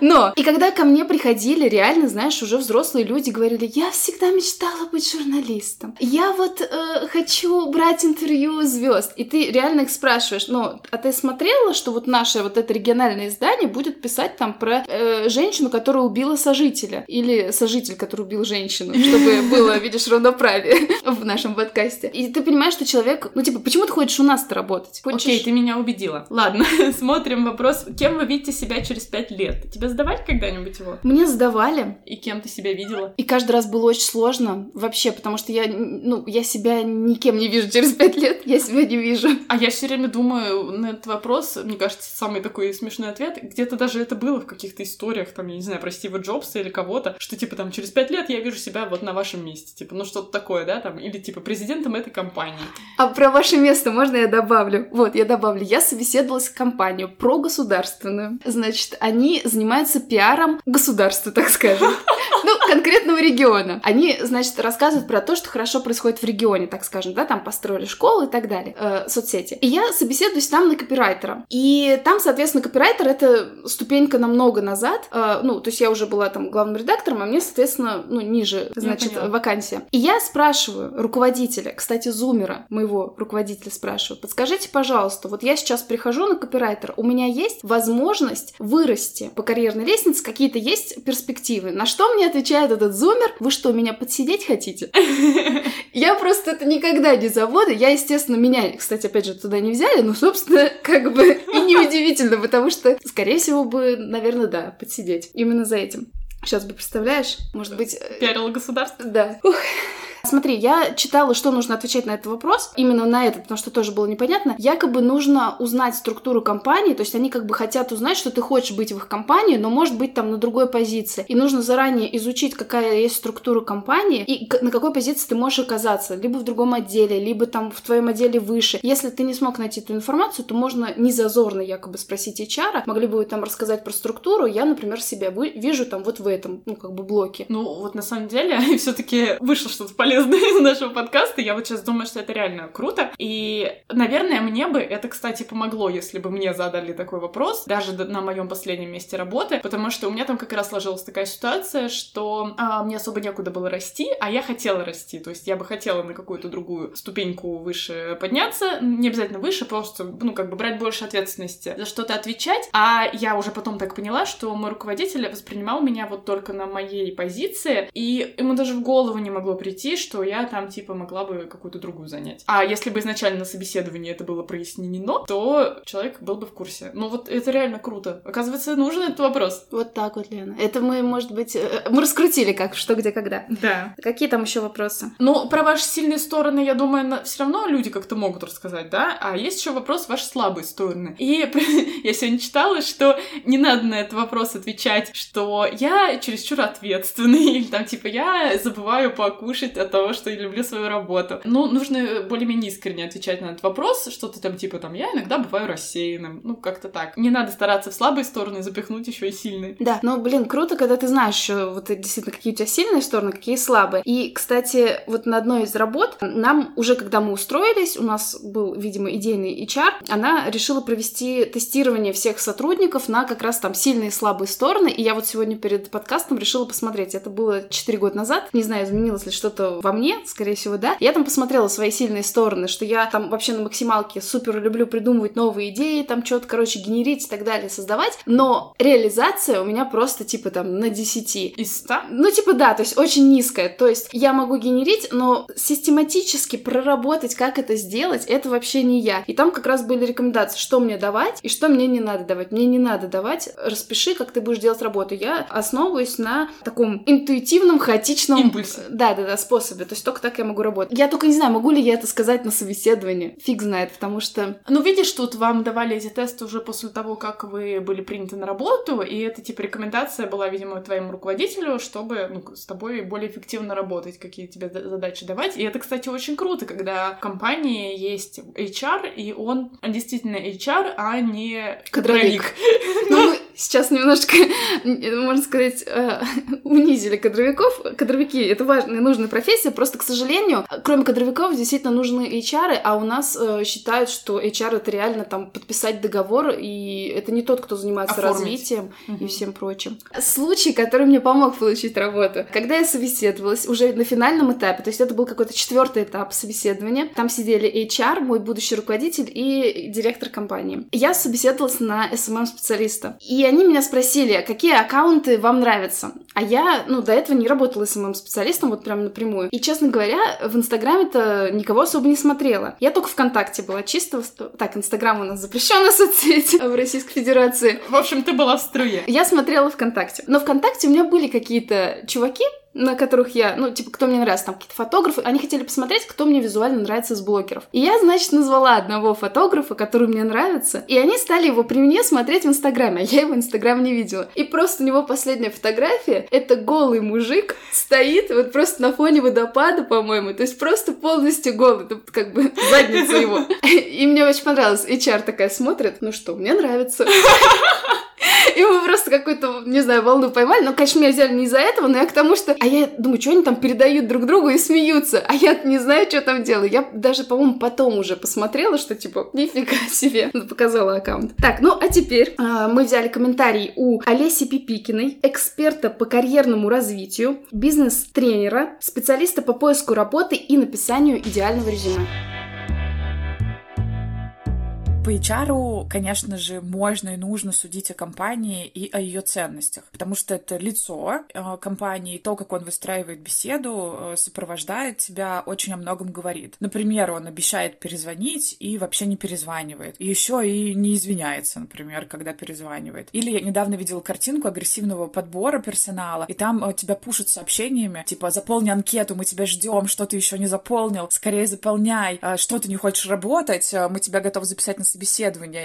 Но, и когда ко мне приходили, реально, знаешь, уже взрослые люди говорили, я всегда мечтала быть журналистом. Я вот э, хочу брать интервью звезд. И ты реально их спрашиваешь, ну, а ты смотрела, что вот наше вот это региональное издание будет писать там про э, женщину, которая убила сожителя? Или сожитель, который убил женщину, чтобы было, видишь, равноправие в нашем подкасте. И ты понимаешь, что человек, ну, типа, почему ты хочешь у нас-то работать? Хочешь... Окей, ты меня убедила. Ладно, смотрим вопрос. Кем вы видите себя через пять лет? Тебе задавать когда-нибудь его? Мне задавали. И кем ты себя видела? И каждый раз было очень сложно вообще, потому что я, ну, я себя никем не вижу через пять лет, я себя не вижу. А я все время думаю на этот вопрос, мне кажется, самый такой смешной ответ, где-то даже это было в каких-то историях, там, я не знаю, про Стива Джобса или кого-то, что, типа, там, через пять лет я вижу себя вот на вашем месте, типа, ну, что-то такое, да, там, или, типа, президентом этой компании. А про ваше место можно я добавлю? Вот, я добавлю. Я собеседовалась в компанию про государственную. Значит, они занимаются пиаром государства, так скажем. Ну, конкретного региона. Они, значит, рассказывают про то, что хорошо происходит в регионе, так скажем, да, там построили школы и так далее, э, соцсети. И я собеседуюсь там на копирайтера. И там, соответственно, копирайтер — это ступенька намного назад. Э, ну, то есть я уже была там главным редактором, а мне, соответственно, ну, ниже, значит, вакансия. И я спрашиваю руководителя, кстати, зумера, моего руководителя спрашиваю, подскажите, пожалуйста, вот я сейчас прихожу на копирайтера, у меня есть возможность вырасти по карьерной лестнице, какие-то есть перспективы? На что мне отвечает этот зумер, вы что, меня подсидеть хотите? Я просто это никогда не забуду. Я, естественно, меня, кстати, опять же, туда не взяли, но, собственно, как бы и неудивительно, потому что, скорее всего, бы, наверное, да, подсидеть. Именно за этим. Сейчас бы представляешь, может быть... Э, Пиарило государство? Да. Ух. Смотри, я читала, что нужно отвечать на этот вопрос, именно на этот, потому что тоже было непонятно. Якобы нужно узнать структуру компании, то есть они как бы хотят узнать, что ты хочешь быть в их компании, но может быть там на другой позиции. И нужно заранее изучить, какая есть структура компании и на какой позиции ты можешь оказаться, либо в другом отделе, либо там в твоем отделе выше. Если ты не смог найти эту информацию, то можно незазорно якобы спросить HR, могли бы вы там рассказать про структуру, я, например, себя вижу там вот в этом, ну, как бы блоке. Ну, вот на самом деле все-таки вышло что-то полезное полезно из нашего подкаста. Я вот сейчас думаю, что это реально круто. И, наверное, мне бы это, кстати, помогло, если бы мне задали такой вопрос, даже на моем последнем месте работы, потому что у меня там как раз сложилась такая ситуация, что а, мне особо некуда было расти, а я хотела расти. То есть я бы хотела на какую-то другую ступеньку выше подняться, не обязательно выше, просто, ну, как бы брать больше ответственности за что-то отвечать. А я уже потом так поняла, что мой руководитель воспринимал меня вот только на моей позиции, и ему даже в голову не могло прийти, что я там, типа, могла бы какую-то другую занять. А если бы изначально на собеседовании это было прояснено, то человек был бы в курсе. Ну вот это реально круто. Оказывается, нужен этот вопрос. Вот так вот, Лена. Это мы, может быть, э, мы раскрутили как, что, где, когда. Да. Какие там еще вопросы? Ну, про ваши сильные стороны, я думаю, все равно люди как-то могут рассказать, да? А есть еще вопрос ваши слабые стороны. И я сегодня читала, что не надо на этот вопрос отвечать, что я чересчур ответственный, или там, типа, я забываю покушать от того, что я люблю свою работу. Ну, нужно более-менее искренне отвечать на этот вопрос, что-то там, типа, там, я иногда бываю рассеянным. Ну, как-то так. Не надо стараться в слабые стороны запихнуть еще и сильные. Да, ну, блин, круто, когда ты знаешь, вот действительно, какие у тебя сильные стороны, какие слабые. И, кстати, вот на одной из работ нам уже, когда мы устроились, у нас был, видимо, идейный HR, она решила провести тестирование всех сотрудников на как раз там сильные и слабые стороны. И я вот сегодня перед подкастом решила посмотреть. Это было 4 года назад. Не знаю, изменилось ли что-то во мне, скорее всего, да. Я там посмотрела свои сильные стороны, что я там вообще на максималке супер люблю придумывать новые идеи, там что-то, короче, генерить и так далее, создавать. Но реализация у меня просто типа там на 10. Из 100? Ну, типа, да, то есть очень низкая. То есть я могу генерить, но систематически проработать, как это сделать, это вообще не я. И там как раз были рекомендации, что мне давать и что мне не надо давать. Мне не надо давать, распиши, как ты будешь делать работу. Я основываюсь на таком интуитивном, хаотичном... Импульсе. Да, да, да, способе. То есть только так я могу работать. Я только не знаю, могу ли я это сказать на собеседовании. Фиг знает, потому что... Ну, видишь, тут вам давали эти тесты уже после того, как вы были приняты на работу, и это, типа, рекомендация была, видимо, твоему руководителю, чтобы ну, с тобой более эффективно работать, какие тебе задачи давать. И это, кстати, очень круто, когда в компании есть HR, и он действительно HR, а не кадровик. Ну, сейчас немножко, можно сказать, э, унизили кадровиков. Кадровики — это важная и нужная профессия, просто, к сожалению, кроме кадровиков действительно нужны HR, а у нас э, считают, что HR — это реально там подписать договор, и это не тот, кто занимается Оформить. развитием угу. и всем прочим. Случай, который мне помог получить работу. Когда я собеседовалась уже на финальном этапе, то есть это был какой-то четвертый этап собеседования, там сидели HR, мой будущий руководитель и директор компании. Я собеседовалась на SMM-специалиста. И они меня спросили, какие аккаунты вам нравятся. А я, ну, до этого не работала SMM-специалистом, вот прям напрямую. И, честно говоря, в Инстаграме-то никого особо не смотрела. Я только ВКонтакте была чисто... Так, Инстаграм у нас запрещенная соцсеть в Российской Федерации. В общем, ты была в струе. Я смотрела ВКонтакте. Но ВКонтакте у меня были какие-то чуваки, на которых я, ну, типа, кто мне нравится, там какие-то фотографы, они хотели посмотреть, кто мне визуально нравится из блогеров. И я, значит, назвала одного фотографа, который мне нравится, и они стали его при мне смотреть в Инстаграме, а я его Инстаграм не видела. И просто у него последняя фотография, это голый мужик стоит вот просто на фоне водопада, по-моему, то есть просто полностью голый, как бы задница его. И мне очень понравилось. HR такая смотрит, ну что, мне нравится. И мы просто какую-то, не знаю, волну поймали. Но, конечно, меня взяли не из-за этого, но я к тому, что... А я думаю, что они там передают друг другу и смеются. А я не знаю, что там делаю. Я даже, по-моему, потом уже посмотрела, что, типа, нифига себе. Показала аккаунт. Так, ну, а теперь э, мы взяли комментарий у Олеси Пипикиной, эксперта по карьерному развитию, бизнес-тренера, специалиста по поиску работы и написанию идеального резюме. По HR, конечно же, можно и нужно судить о компании и о ее ценностях, потому что это лицо э, компании, то, как он выстраивает беседу, э, сопровождает тебя, очень о многом говорит. Например, он обещает перезвонить и вообще не перезванивает. И еще и не извиняется, например, когда перезванивает. Или я недавно видела картинку агрессивного подбора персонала, и там э, тебя пушат сообщениями, типа, заполни анкету, мы тебя ждем, что ты еще не заполнил, скорее заполняй, что ты не хочешь работать, мы тебя готовы записать на собеседование,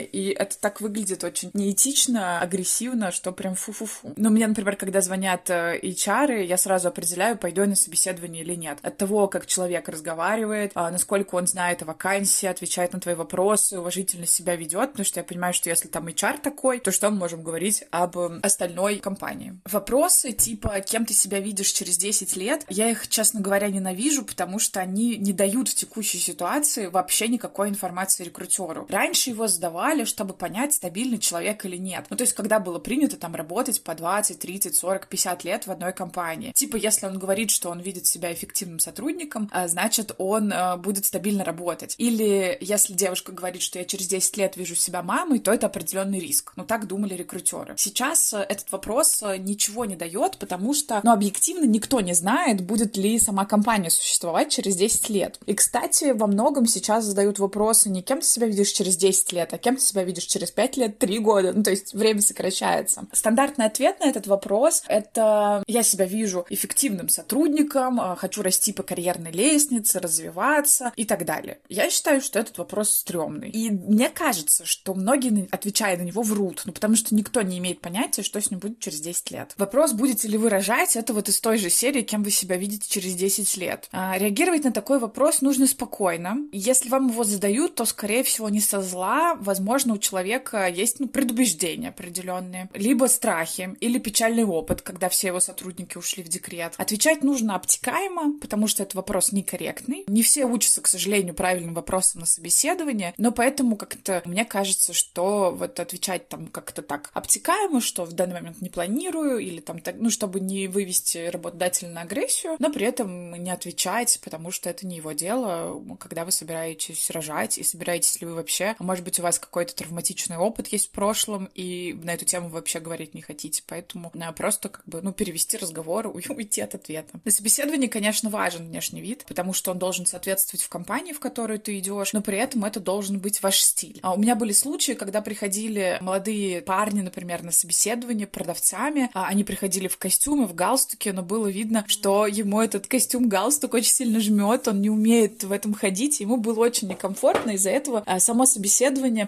и это так выглядит очень неэтично, агрессивно, что прям фу-фу-фу. Но мне, например, когда звонят э, HR, я сразу определяю, пойду я на собеседование или нет. От того, как человек разговаривает, а, насколько он знает о вакансии, отвечает на твои вопросы, уважительно себя ведет, потому что я понимаю, что если там HR такой, то что мы можем говорить об э, остальной компании? Вопросы типа, кем ты себя видишь через 10 лет, я их, честно говоря, ненавижу, потому что они не дают в текущей ситуации вообще никакой информации рекрутеру. Раньше раньше его задавали, чтобы понять, стабильный человек или нет. Ну, то есть, когда было принято там работать по 20, 30, 40, 50 лет в одной компании. Типа, если он говорит, что он видит себя эффективным сотрудником, а, значит, он а, будет стабильно работать. Или если девушка говорит, что я через 10 лет вижу себя мамой, то это определенный риск. Ну, так думали рекрутеры. Сейчас э, этот вопрос ничего не дает, потому что, ну, объективно никто не знает, будет ли сама компания существовать через 10 лет. И, кстати, во многом сейчас задают вопросы не кем ты себя видишь через 10 лет, а кем ты себя видишь через 5 лет, 3 года. Ну, то есть время сокращается. Стандартный ответ на этот вопрос — это я себя вижу эффективным сотрудником, э, хочу расти по карьерной лестнице, развиваться и так далее. Я считаю, что этот вопрос стрёмный. И мне кажется, что многие, отвечая на него, врут, ну, потому что никто не имеет понятия, что с ним будет через 10 лет. Вопрос, будете ли вы рожать, это вот из той же серии, кем вы себя видите через 10 лет. А, реагировать на такой вопрос нужно спокойно. Если вам его задают, то, скорее всего, не со зла. Возможно, у человека есть ну, предубеждения определенные, либо страхи, или печальный опыт, когда все его сотрудники ушли в декрет. Отвечать нужно обтекаемо, потому что это вопрос некорректный. Не все учатся, к сожалению, правильным вопросам на собеседование, но поэтому как-то мне кажется, что вот отвечать там как-то так обтекаемо, что в данный момент не планирую, или там так, ну, чтобы не вывести работодателя на агрессию, но при этом не отвечать, потому что это не его дело, когда вы собираетесь рожать, и собираетесь ли вы вообще, может быть, у вас какой-то травматичный опыт есть в прошлом, и на эту тему вы вообще говорить не хотите, поэтому да, просто как бы, ну, перевести разговор, уйти от ответа. На собеседовании, конечно, важен внешний вид, потому что он должен соответствовать в компании, в которую ты идешь, но при этом это должен быть ваш стиль. А у меня были случаи, когда приходили молодые парни, например, на собеседование продавцами, а они приходили в костюме, в галстуке, но было видно, что ему этот костюм-галстук очень сильно жмет, он не умеет в этом ходить, ему было очень некомфортно, из-за этого а, само собеседование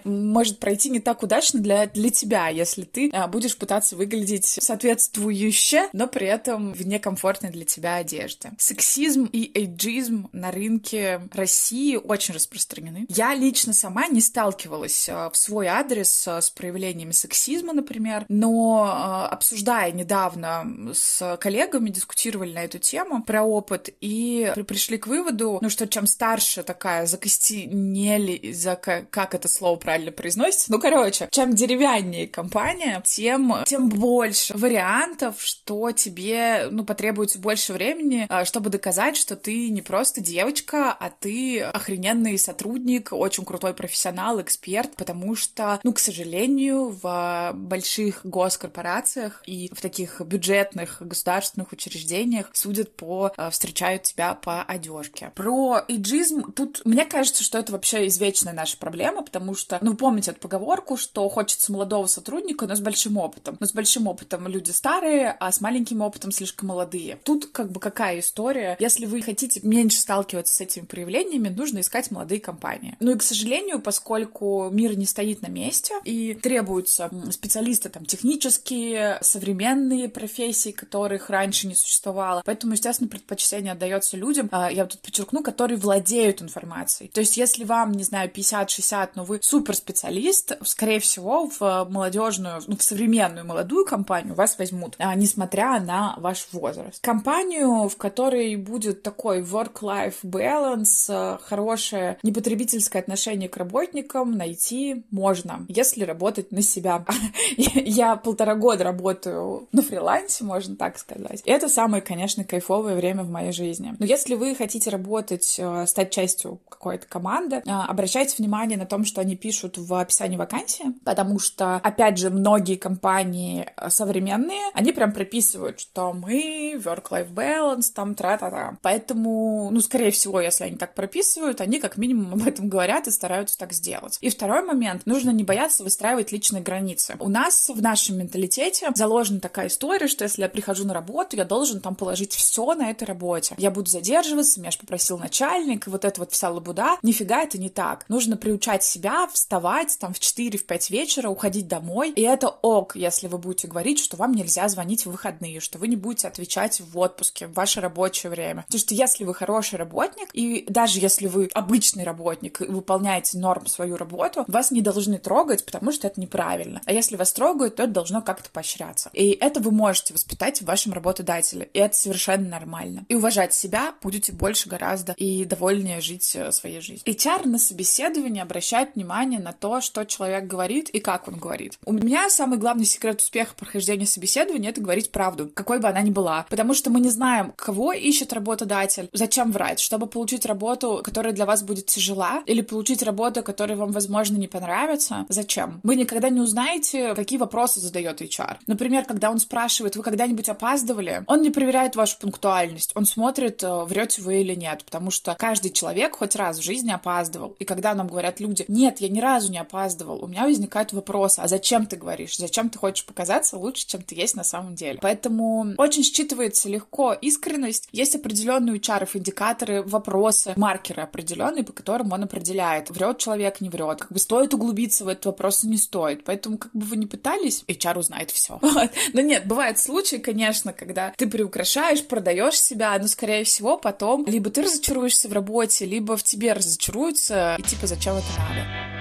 может пройти не так удачно для, для тебя, если ты а, будешь пытаться выглядеть соответствующе, но при этом в некомфортной для тебя одежде. Сексизм и эйджизм на рынке России очень распространены. Я лично сама не сталкивалась а, в свой адрес с проявлениями сексизма, например, но обсуждая недавно с коллегами, дискутировали на эту тему про опыт и пришли к выводу, ну, что чем старше такая закостенели, за как это слово правильно произносится, ну, короче, чем деревяннее компания, тем, тем больше вариантов, что тебе, ну, потребуется больше времени, а, чтобы доказать, что ты не просто девочка, а ты охрененный сотрудник, очень крутой профессионал, эксперт, потому что, ну, к сожалению, в больших госкорпорациях и в таких бюджетных государственных учреждениях судят по, а, встречают тебя по одежке. Про иджизм тут, мне кажется, что это вообще извечная наша проблема, потому что, ну, помните эту поговорку, что хочется молодого сотрудника, но с большим опытом. Но с большим опытом люди старые, а с маленьким опытом слишком молодые. Тут как бы какая история? Если вы хотите меньше сталкиваться с этими проявлениями, нужно искать молодые компании. Ну и, к сожалению, поскольку мир не стоит на месте и требуются специалисты там технические, современные профессии, которых раньше не существовало, поэтому, естественно, предпочтение отдается людям, а, я тут подчеркну, которые владеют информацией. То есть, если вам, не знаю, 50-60, но вы суперспециалист, скорее всего, в молодежную, ну, в современную молодую компанию вас возьмут, а, несмотря на ваш возраст. Компанию, в которой будет такой work-life balance, а, хорошее непотребительское отношение к работникам найти можно, если работать на себя. Я полтора года работаю на фрилансе, можно так сказать. Это самое, конечно, кайфовое время в моей жизни. Но если вы хотите работать, а, стать частью какой-то команды, обращайте внимание на том, что они пишут в описании вакансии, потому что, опять же, многие компании э, современные, они прям прописывают, что мы work-life balance, там, тра-та-та. Поэтому, ну, скорее всего, если они так прописывают, они как минимум об этом говорят и стараются так сделать. И второй момент, нужно не бояться выстраивать личные границы. У нас в нашем менталитете заложена такая история, что если я прихожу на работу, я должен там положить все на этой работе. Я буду задерживаться, меня же попросил начальник, вот эта вот вся лабуда. Нифига это не так. Нужно приучать себя вставать там в 4-5 вечера, уходить домой. И это ок, если вы будете говорить, что вам нельзя звонить в выходные, что вы не будете отвечать в отпуске, в ваше рабочее время. Потому что если вы хороший работник, и даже если вы обычный работник и выполняете норм свою работу, вас не должны трогать, потому что это неправильно. А если вас трогают, то это должно как-то поощряться. И это вы можете воспитать в вашем работодателе. И это совершенно нормально. И уважать себя будете больше гораздо и довольнее жить э, своей жизнью. HR на собеседовании обращается обращать внимание на то, что человек говорит и как он говорит. У меня самый главный секрет успеха прохождения собеседования — это говорить правду, какой бы она ни была. Потому что мы не знаем, кого ищет работодатель, зачем врать, чтобы получить работу, которая для вас будет тяжела, или получить работу, которая вам, возможно, не понравится. Зачем? Вы никогда не узнаете, какие вопросы задает HR. Например, когда он спрашивает, вы когда-нибудь опаздывали, он не проверяет вашу пунктуальность, он смотрит, э, врете вы или нет, потому что каждый человек хоть раз в жизни опаздывал. И когда нам говорят люди, нет, я ни разу не опаздывал, у меня возникает вопрос, а зачем ты говоришь? Зачем ты хочешь показаться лучше, чем ты есть на самом деле? Поэтому очень считывается легко искренность. Есть определенные у индикаторы, вопросы, маркеры определенные, по которым он определяет, врет человек, не врет. Как бы стоит углубиться в этот вопрос, не стоит. Поэтому, как бы вы ни пытались, HR узнает все. Но нет, бывают случаи, конечно, когда ты приукрашаешь, продаешь себя, но, скорее всего, потом либо ты разочаруешься в работе, либо в тебе разочаруются, и типа, зачем это надо? Pod.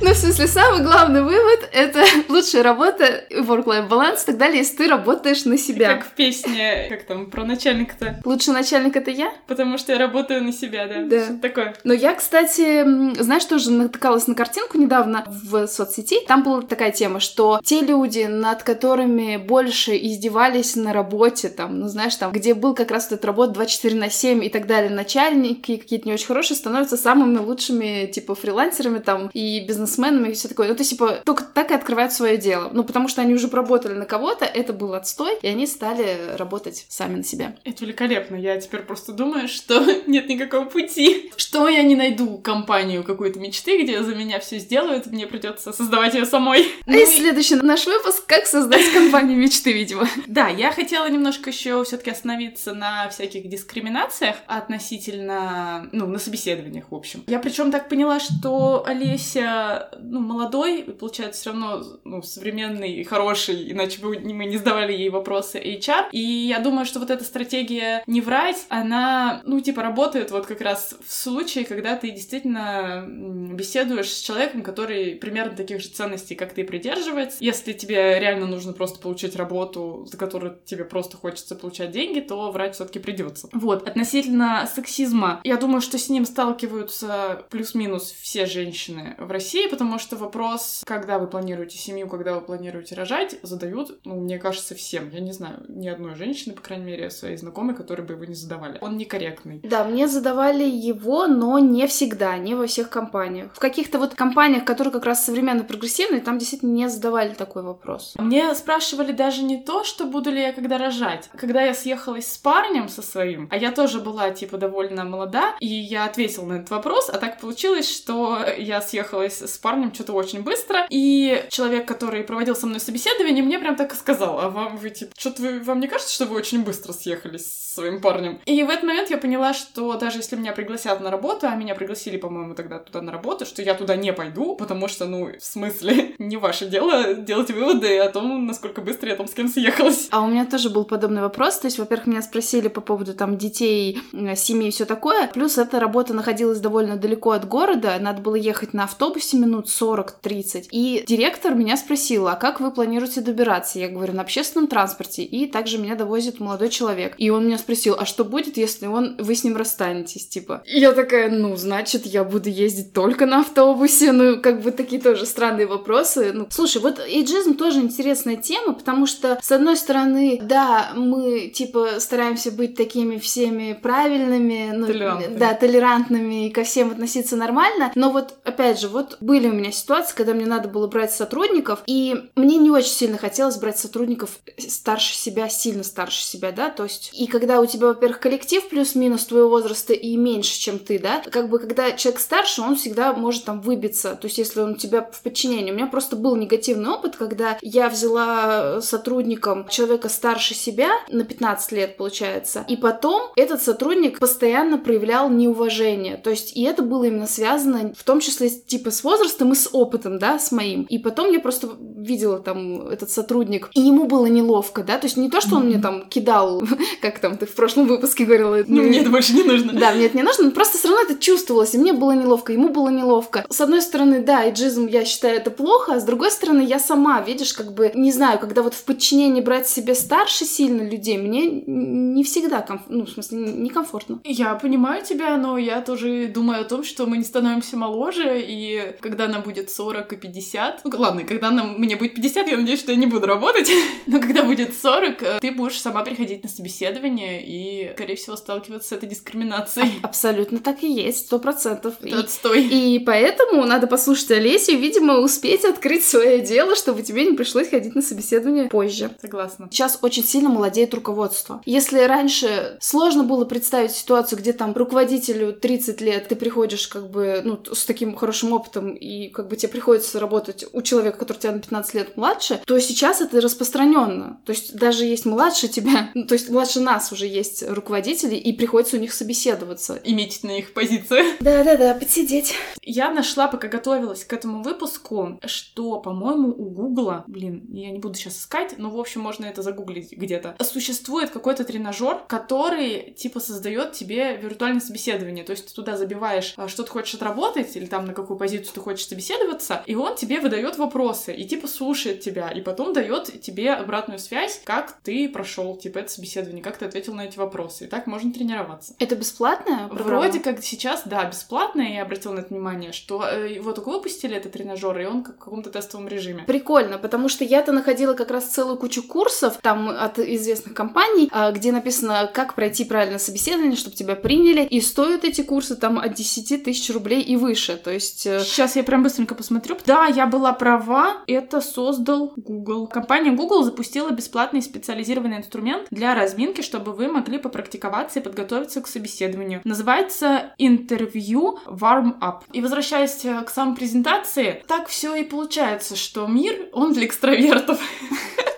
Ну, в смысле, самый главный вывод — это лучшая работа, work-life баланс, тогда если ты работаешь на себя. Как в песне, как там, про начальника-то. Лучший начальник — это я? Потому что я работаю на себя, да. Да. Что такое. Но я, кстати, знаешь, тоже натыкалась на картинку недавно в соцсети. Там была такая тема, что те люди, над которыми больше издевались на работе, там, ну, знаешь, там, где был как раз этот работа 24 на 7 и так далее, начальники какие-то не очень хорошие, становятся самыми лучшими, типа, фрилансерами там и бизнес бизнесменами и все такое. Ну, то есть, типа, только так и открывают свое дело. Ну, потому что они уже поработали на кого-то, это был отстой, и они стали работать сами на себя. Это великолепно. Я теперь просто думаю, что нет никакого пути. Что я не найду компанию какой-то мечты, где за меня все сделают, мне придется создавать ее самой. А ну, и следующий наш выпуск «Как создать компанию мечты», видимо. Да, я хотела немножко еще все-таки остановиться на всяких дискриминациях относительно, ну, на собеседованиях, в общем. Я причем так поняла, что Олеся ну, молодой, получается, все равно ну, современный хороший, иначе бы мы не сдавали ей вопросы HR. И я думаю, что вот эта стратегия не врать, она, ну, типа, работает вот как раз в случае, когда ты действительно беседуешь с человеком, который примерно таких же ценностей, как ты, придерживается. Если тебе реально нужно просто получить работу, за которую тебе просто хочется получать деньги, то врать все-таки придется. Вот. Относительно сексизма, я думаю, что с ним сталкиваются плюс-минус все женщины в России, потому что вопрос, когда вы планируете семью, когда вы планируете рожать, задают, ну, мне кажется, всем. Я не знаю ни одной женщины, по крайней мере, своей знакомой, которые бы его не задавали. Он некорректный. Да, мне задавали его, но не всегда, не во всех компаниях. В каких-то вот компаниях, которые как раз современно прогрессивные, там действительно не задавали такой вопрос. Мне спрашивали даже не то, что буду ли я когда рожать. Когда я съехалась с парнем со своим, а я тоже была, типа, довольно молода, и я ответила на этот вопрос, а так получилось, что я съехалась с парнем что-то очень быстро, и человек, который проводил со мной собеседование, мне прям так и сказал, а вам, вы, типа, что-то вы, вам не кажется, что вы очень быстро съехались с своим парнем? И в этот момент я поняла, что даже если меня пригласят на работу, а меня пригласили, по-моему, тогда туда на работу, что я туда не пойду, потому что, ну, в смысле, не ваше дело делать выводы о том, насколько быстро я там с кем съехалась. А у меня тоже был подобный вопрос, то есть, во-первых, меня спросили по поводу там детей, семьи и все такое, плюс эта работа находилась довольно далеко от города, надо было ехать на автобусе минут 40-30. И директор меня спросила, а как вы планируете добираться? Я говорю, на общественном транспорте. И также меня довозит молодой человек. И он меня спросил, а что будет, если он, вы с ним расстанетесь, типа? И я такая, ну, значит, я буду ездить только на автобусе. Ну, как бы такие тоже странные вопросы. Ну, слушай, вот эйджизм тоже интересная тема, потому что, с одной стороны, да, мы, типа, стараемся быть такими всеми правильными, ну, толерантными. да, толерантными и ко всем относиться нормально, но вот, опять же, вот были у меня ситуации, когда мне надо было брать сотрудников, и мне не очень сильно хотелось брать сотрудников старше себя, сильно старше себя, да, то есть, и когда у тебя, во-первых, коллектив плюс-минус твоего возраста и меньше, чем ты, да, как бы, когда человек старше, он всегда может там выбиться, то есть, если он у тебя в подчинении. У меня просто был негативный опыт, когда я взяла сотрудником человека старше себя, на 15 лет, получается, и потом этот сотрудник постоянно проявлял неуважение, то есть, и это было именно связано в том числе, типа, с возрастом, возрастом и с опытом, да, с моим. И потом я просто видела там этот сотрудник, и ему было неловко, да, то есть не то, что он мне там кидал, как там ты в прошлом выпуске говорила. Ну, мне это больше не нужно. Да, мне это не нужно, но просто все равно это чувствовалось, и мне было неловко, ему было неловко. С одной стороны, да, иджизм, я считаю, это плохо, а с другой стороны, я сама, видишь, как бы, не знаю, когда вот в подчинении брать себе старше сильно людей, мне не всегда, комф... ну, в смысле, некомфортно. Я понимаю тебя, но я тоже думаю о том, что мы не становимся моложе, и когда нам будет 40 и 50, ну ладно, когда нам, мне будет 50, я надеюсь, что я не буду работать, но когда будет 40, э, ты будешь сама приходить на собеседование и, скорее всего, сталкиваться с этой дискриминацией. Абсолютно так и есть, сто процентов. Отстой. И поэтому надо послушать Олесю и, видимо, успеть открыть свое дело, чтобы тебе не пришлось ходить на собеседование позже. Согласна. Сейчас очень сильно молодеет руководство. Если раньше сложно было представить ситуацию, где там руководителю 30 лет, ты приходишь как бы, ну, с таким хорошим опытом, и как бы тебе приходится работать у человека, который тебя на 15 лет младше, то сейчас это распространенно. То есть даже есть младше тебя, ну, то есть младше нас уже есть руководители, и приходится у них собеседоваться. Иметь на их позицию. Да-да-да, подсидеть. Я нашла, пока готовилась к этому выпуску, что, по-моему, у Гугла, блин, я не буду сейчас искать, но, в общем, можно это загуглить где-то, существует какой-то тренажер, который, типа, создает тебе виртуальное собеседование. То есть ты туда забиваешь, а, что ты хочешь отработать, или там на какую позицию ты хочешь собеседоваться, и он тебе выдает вопросы, и, типа, слушает тебя, и потом дает тебе обратную связь, как ты прошел, типа, это собеседование, как ты ответил на эти вопросы. И так можно тренироваться. Это бесплатно? Вроде как сейчас, да, бесплатно, я обратила на это внимание, что э, только выпустили, этот тренажер, и он как в каком-то тестовом режиме. Прикольно, потому что я-то находила как раз целую кучу курсов там от известных компаний, а, где написано, как пройти правильное собеседование, чтобы тебя приняли, и стоят эти курсы там от 10 тысяч рублей и выше, то есть... э, Сейчас я прям быстренько посмотрю. Да, я была права, это создал Google. Компания Google запустила бесплатный специализированный инструмент для разминки, чтобы вы могли попрактиковаться и подготовиться к собеседованию. Называется интервью Warm Up. И возвращаясь э, к самой презентации, так все и получается, что мир, он для экстравертов.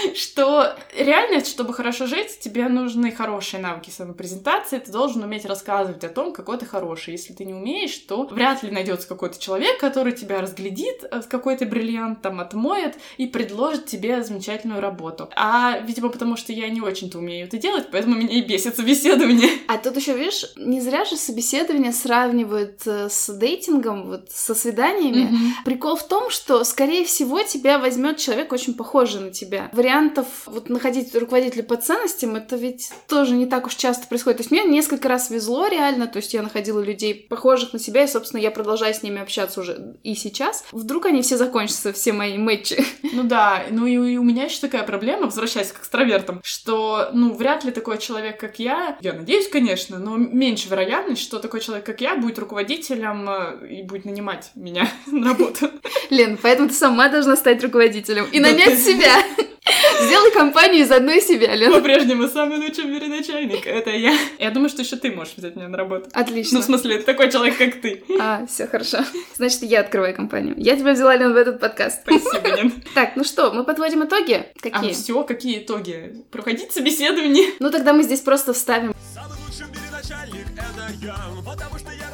что реально, чтобы хорошо жить, тебе нужны хорошие навыки самопрезентации, ты должен уметь рассказывать о том, какой ты хороший. Если ты не умеешь, то вряд ли найдется какой-то человек, который тебя разглядит, э, какой то бриллиант там отмоет и предложит тебе замечательную работу. А, видимо, потому что я не очень-то умею это делать, поэтому меня и бесит собеседование. А тут еще, видишь, не зря же собеседование сравнивают э, с дейтингом, вот со свиданиями. Мгм. Прикол в том, что, скорее всего, тебя возьмет человек очень похожий на тебя. Вариантов вот находить руководителя по ценностям, это ведь тоже не так уж часто происходит. То есть мне несколько раз везло реально, то есть я находила людей похожих на себя, и, собственно, я продолжаю с ними общаться уже и сейчас. Вдруг они все закончатся, все мои матчи. Ну да, ну и, и у меня еще такая проблема, возвращаясь к экстравертам, что, ну, вряд ли такой человек, как я, я надеюсь, конечно, но меньше вероятность, что такой человек, как я, будет руководителем э, и будет нанимать меня на работу. Лен, поэтому ты сама должна стать руководителем и нанять себя. Сделай компанию из одной себя, Лен. По-прежнему самый лучший в мире начальник, это я. Я думаю, что еще ты можешь взять меня на работу. Отлично. Ну, в смысле, это такой человек, как ты. А, все хорошо. Значит, я открываю компанию. Я тебя взяла, Лен, в этот подкаст. Спасибо, Нин. Так, ну что, мы подводим итоги? А Какие? все, какие итоги? Проходить собеседование? Ну тогда мы здесь просто вставим. Самый лучший в мире начальник это я, потому что я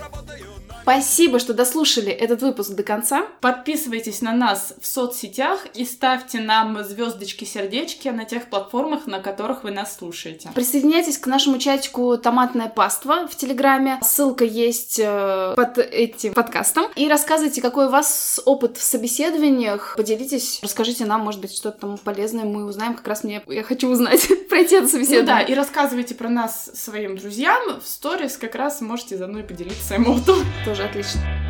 Спасибо, что дослушали этот выпуск до конца. Подписывайтесь на нас в соцсетях и ставьте нам звездочки, сердечки на тех платформах, на которых вы нас слушаете. Присоединяйтесь к нашему чатику «Томатная паства» в Телеграме. Ссылка есть э, под этим подкастом. И рассказывайте, какой у вас опыт в собеседованиях. Поделитесь, расскажите нам, может быть, что-то там полезное мы узнаем. Как раз мне я хочу узнать, пройти это Ну да, собеседование. и рассказывайте про нас своим друзьям. В сторис как раз можете заодно и поделиться своим опытом. Тоже отлично.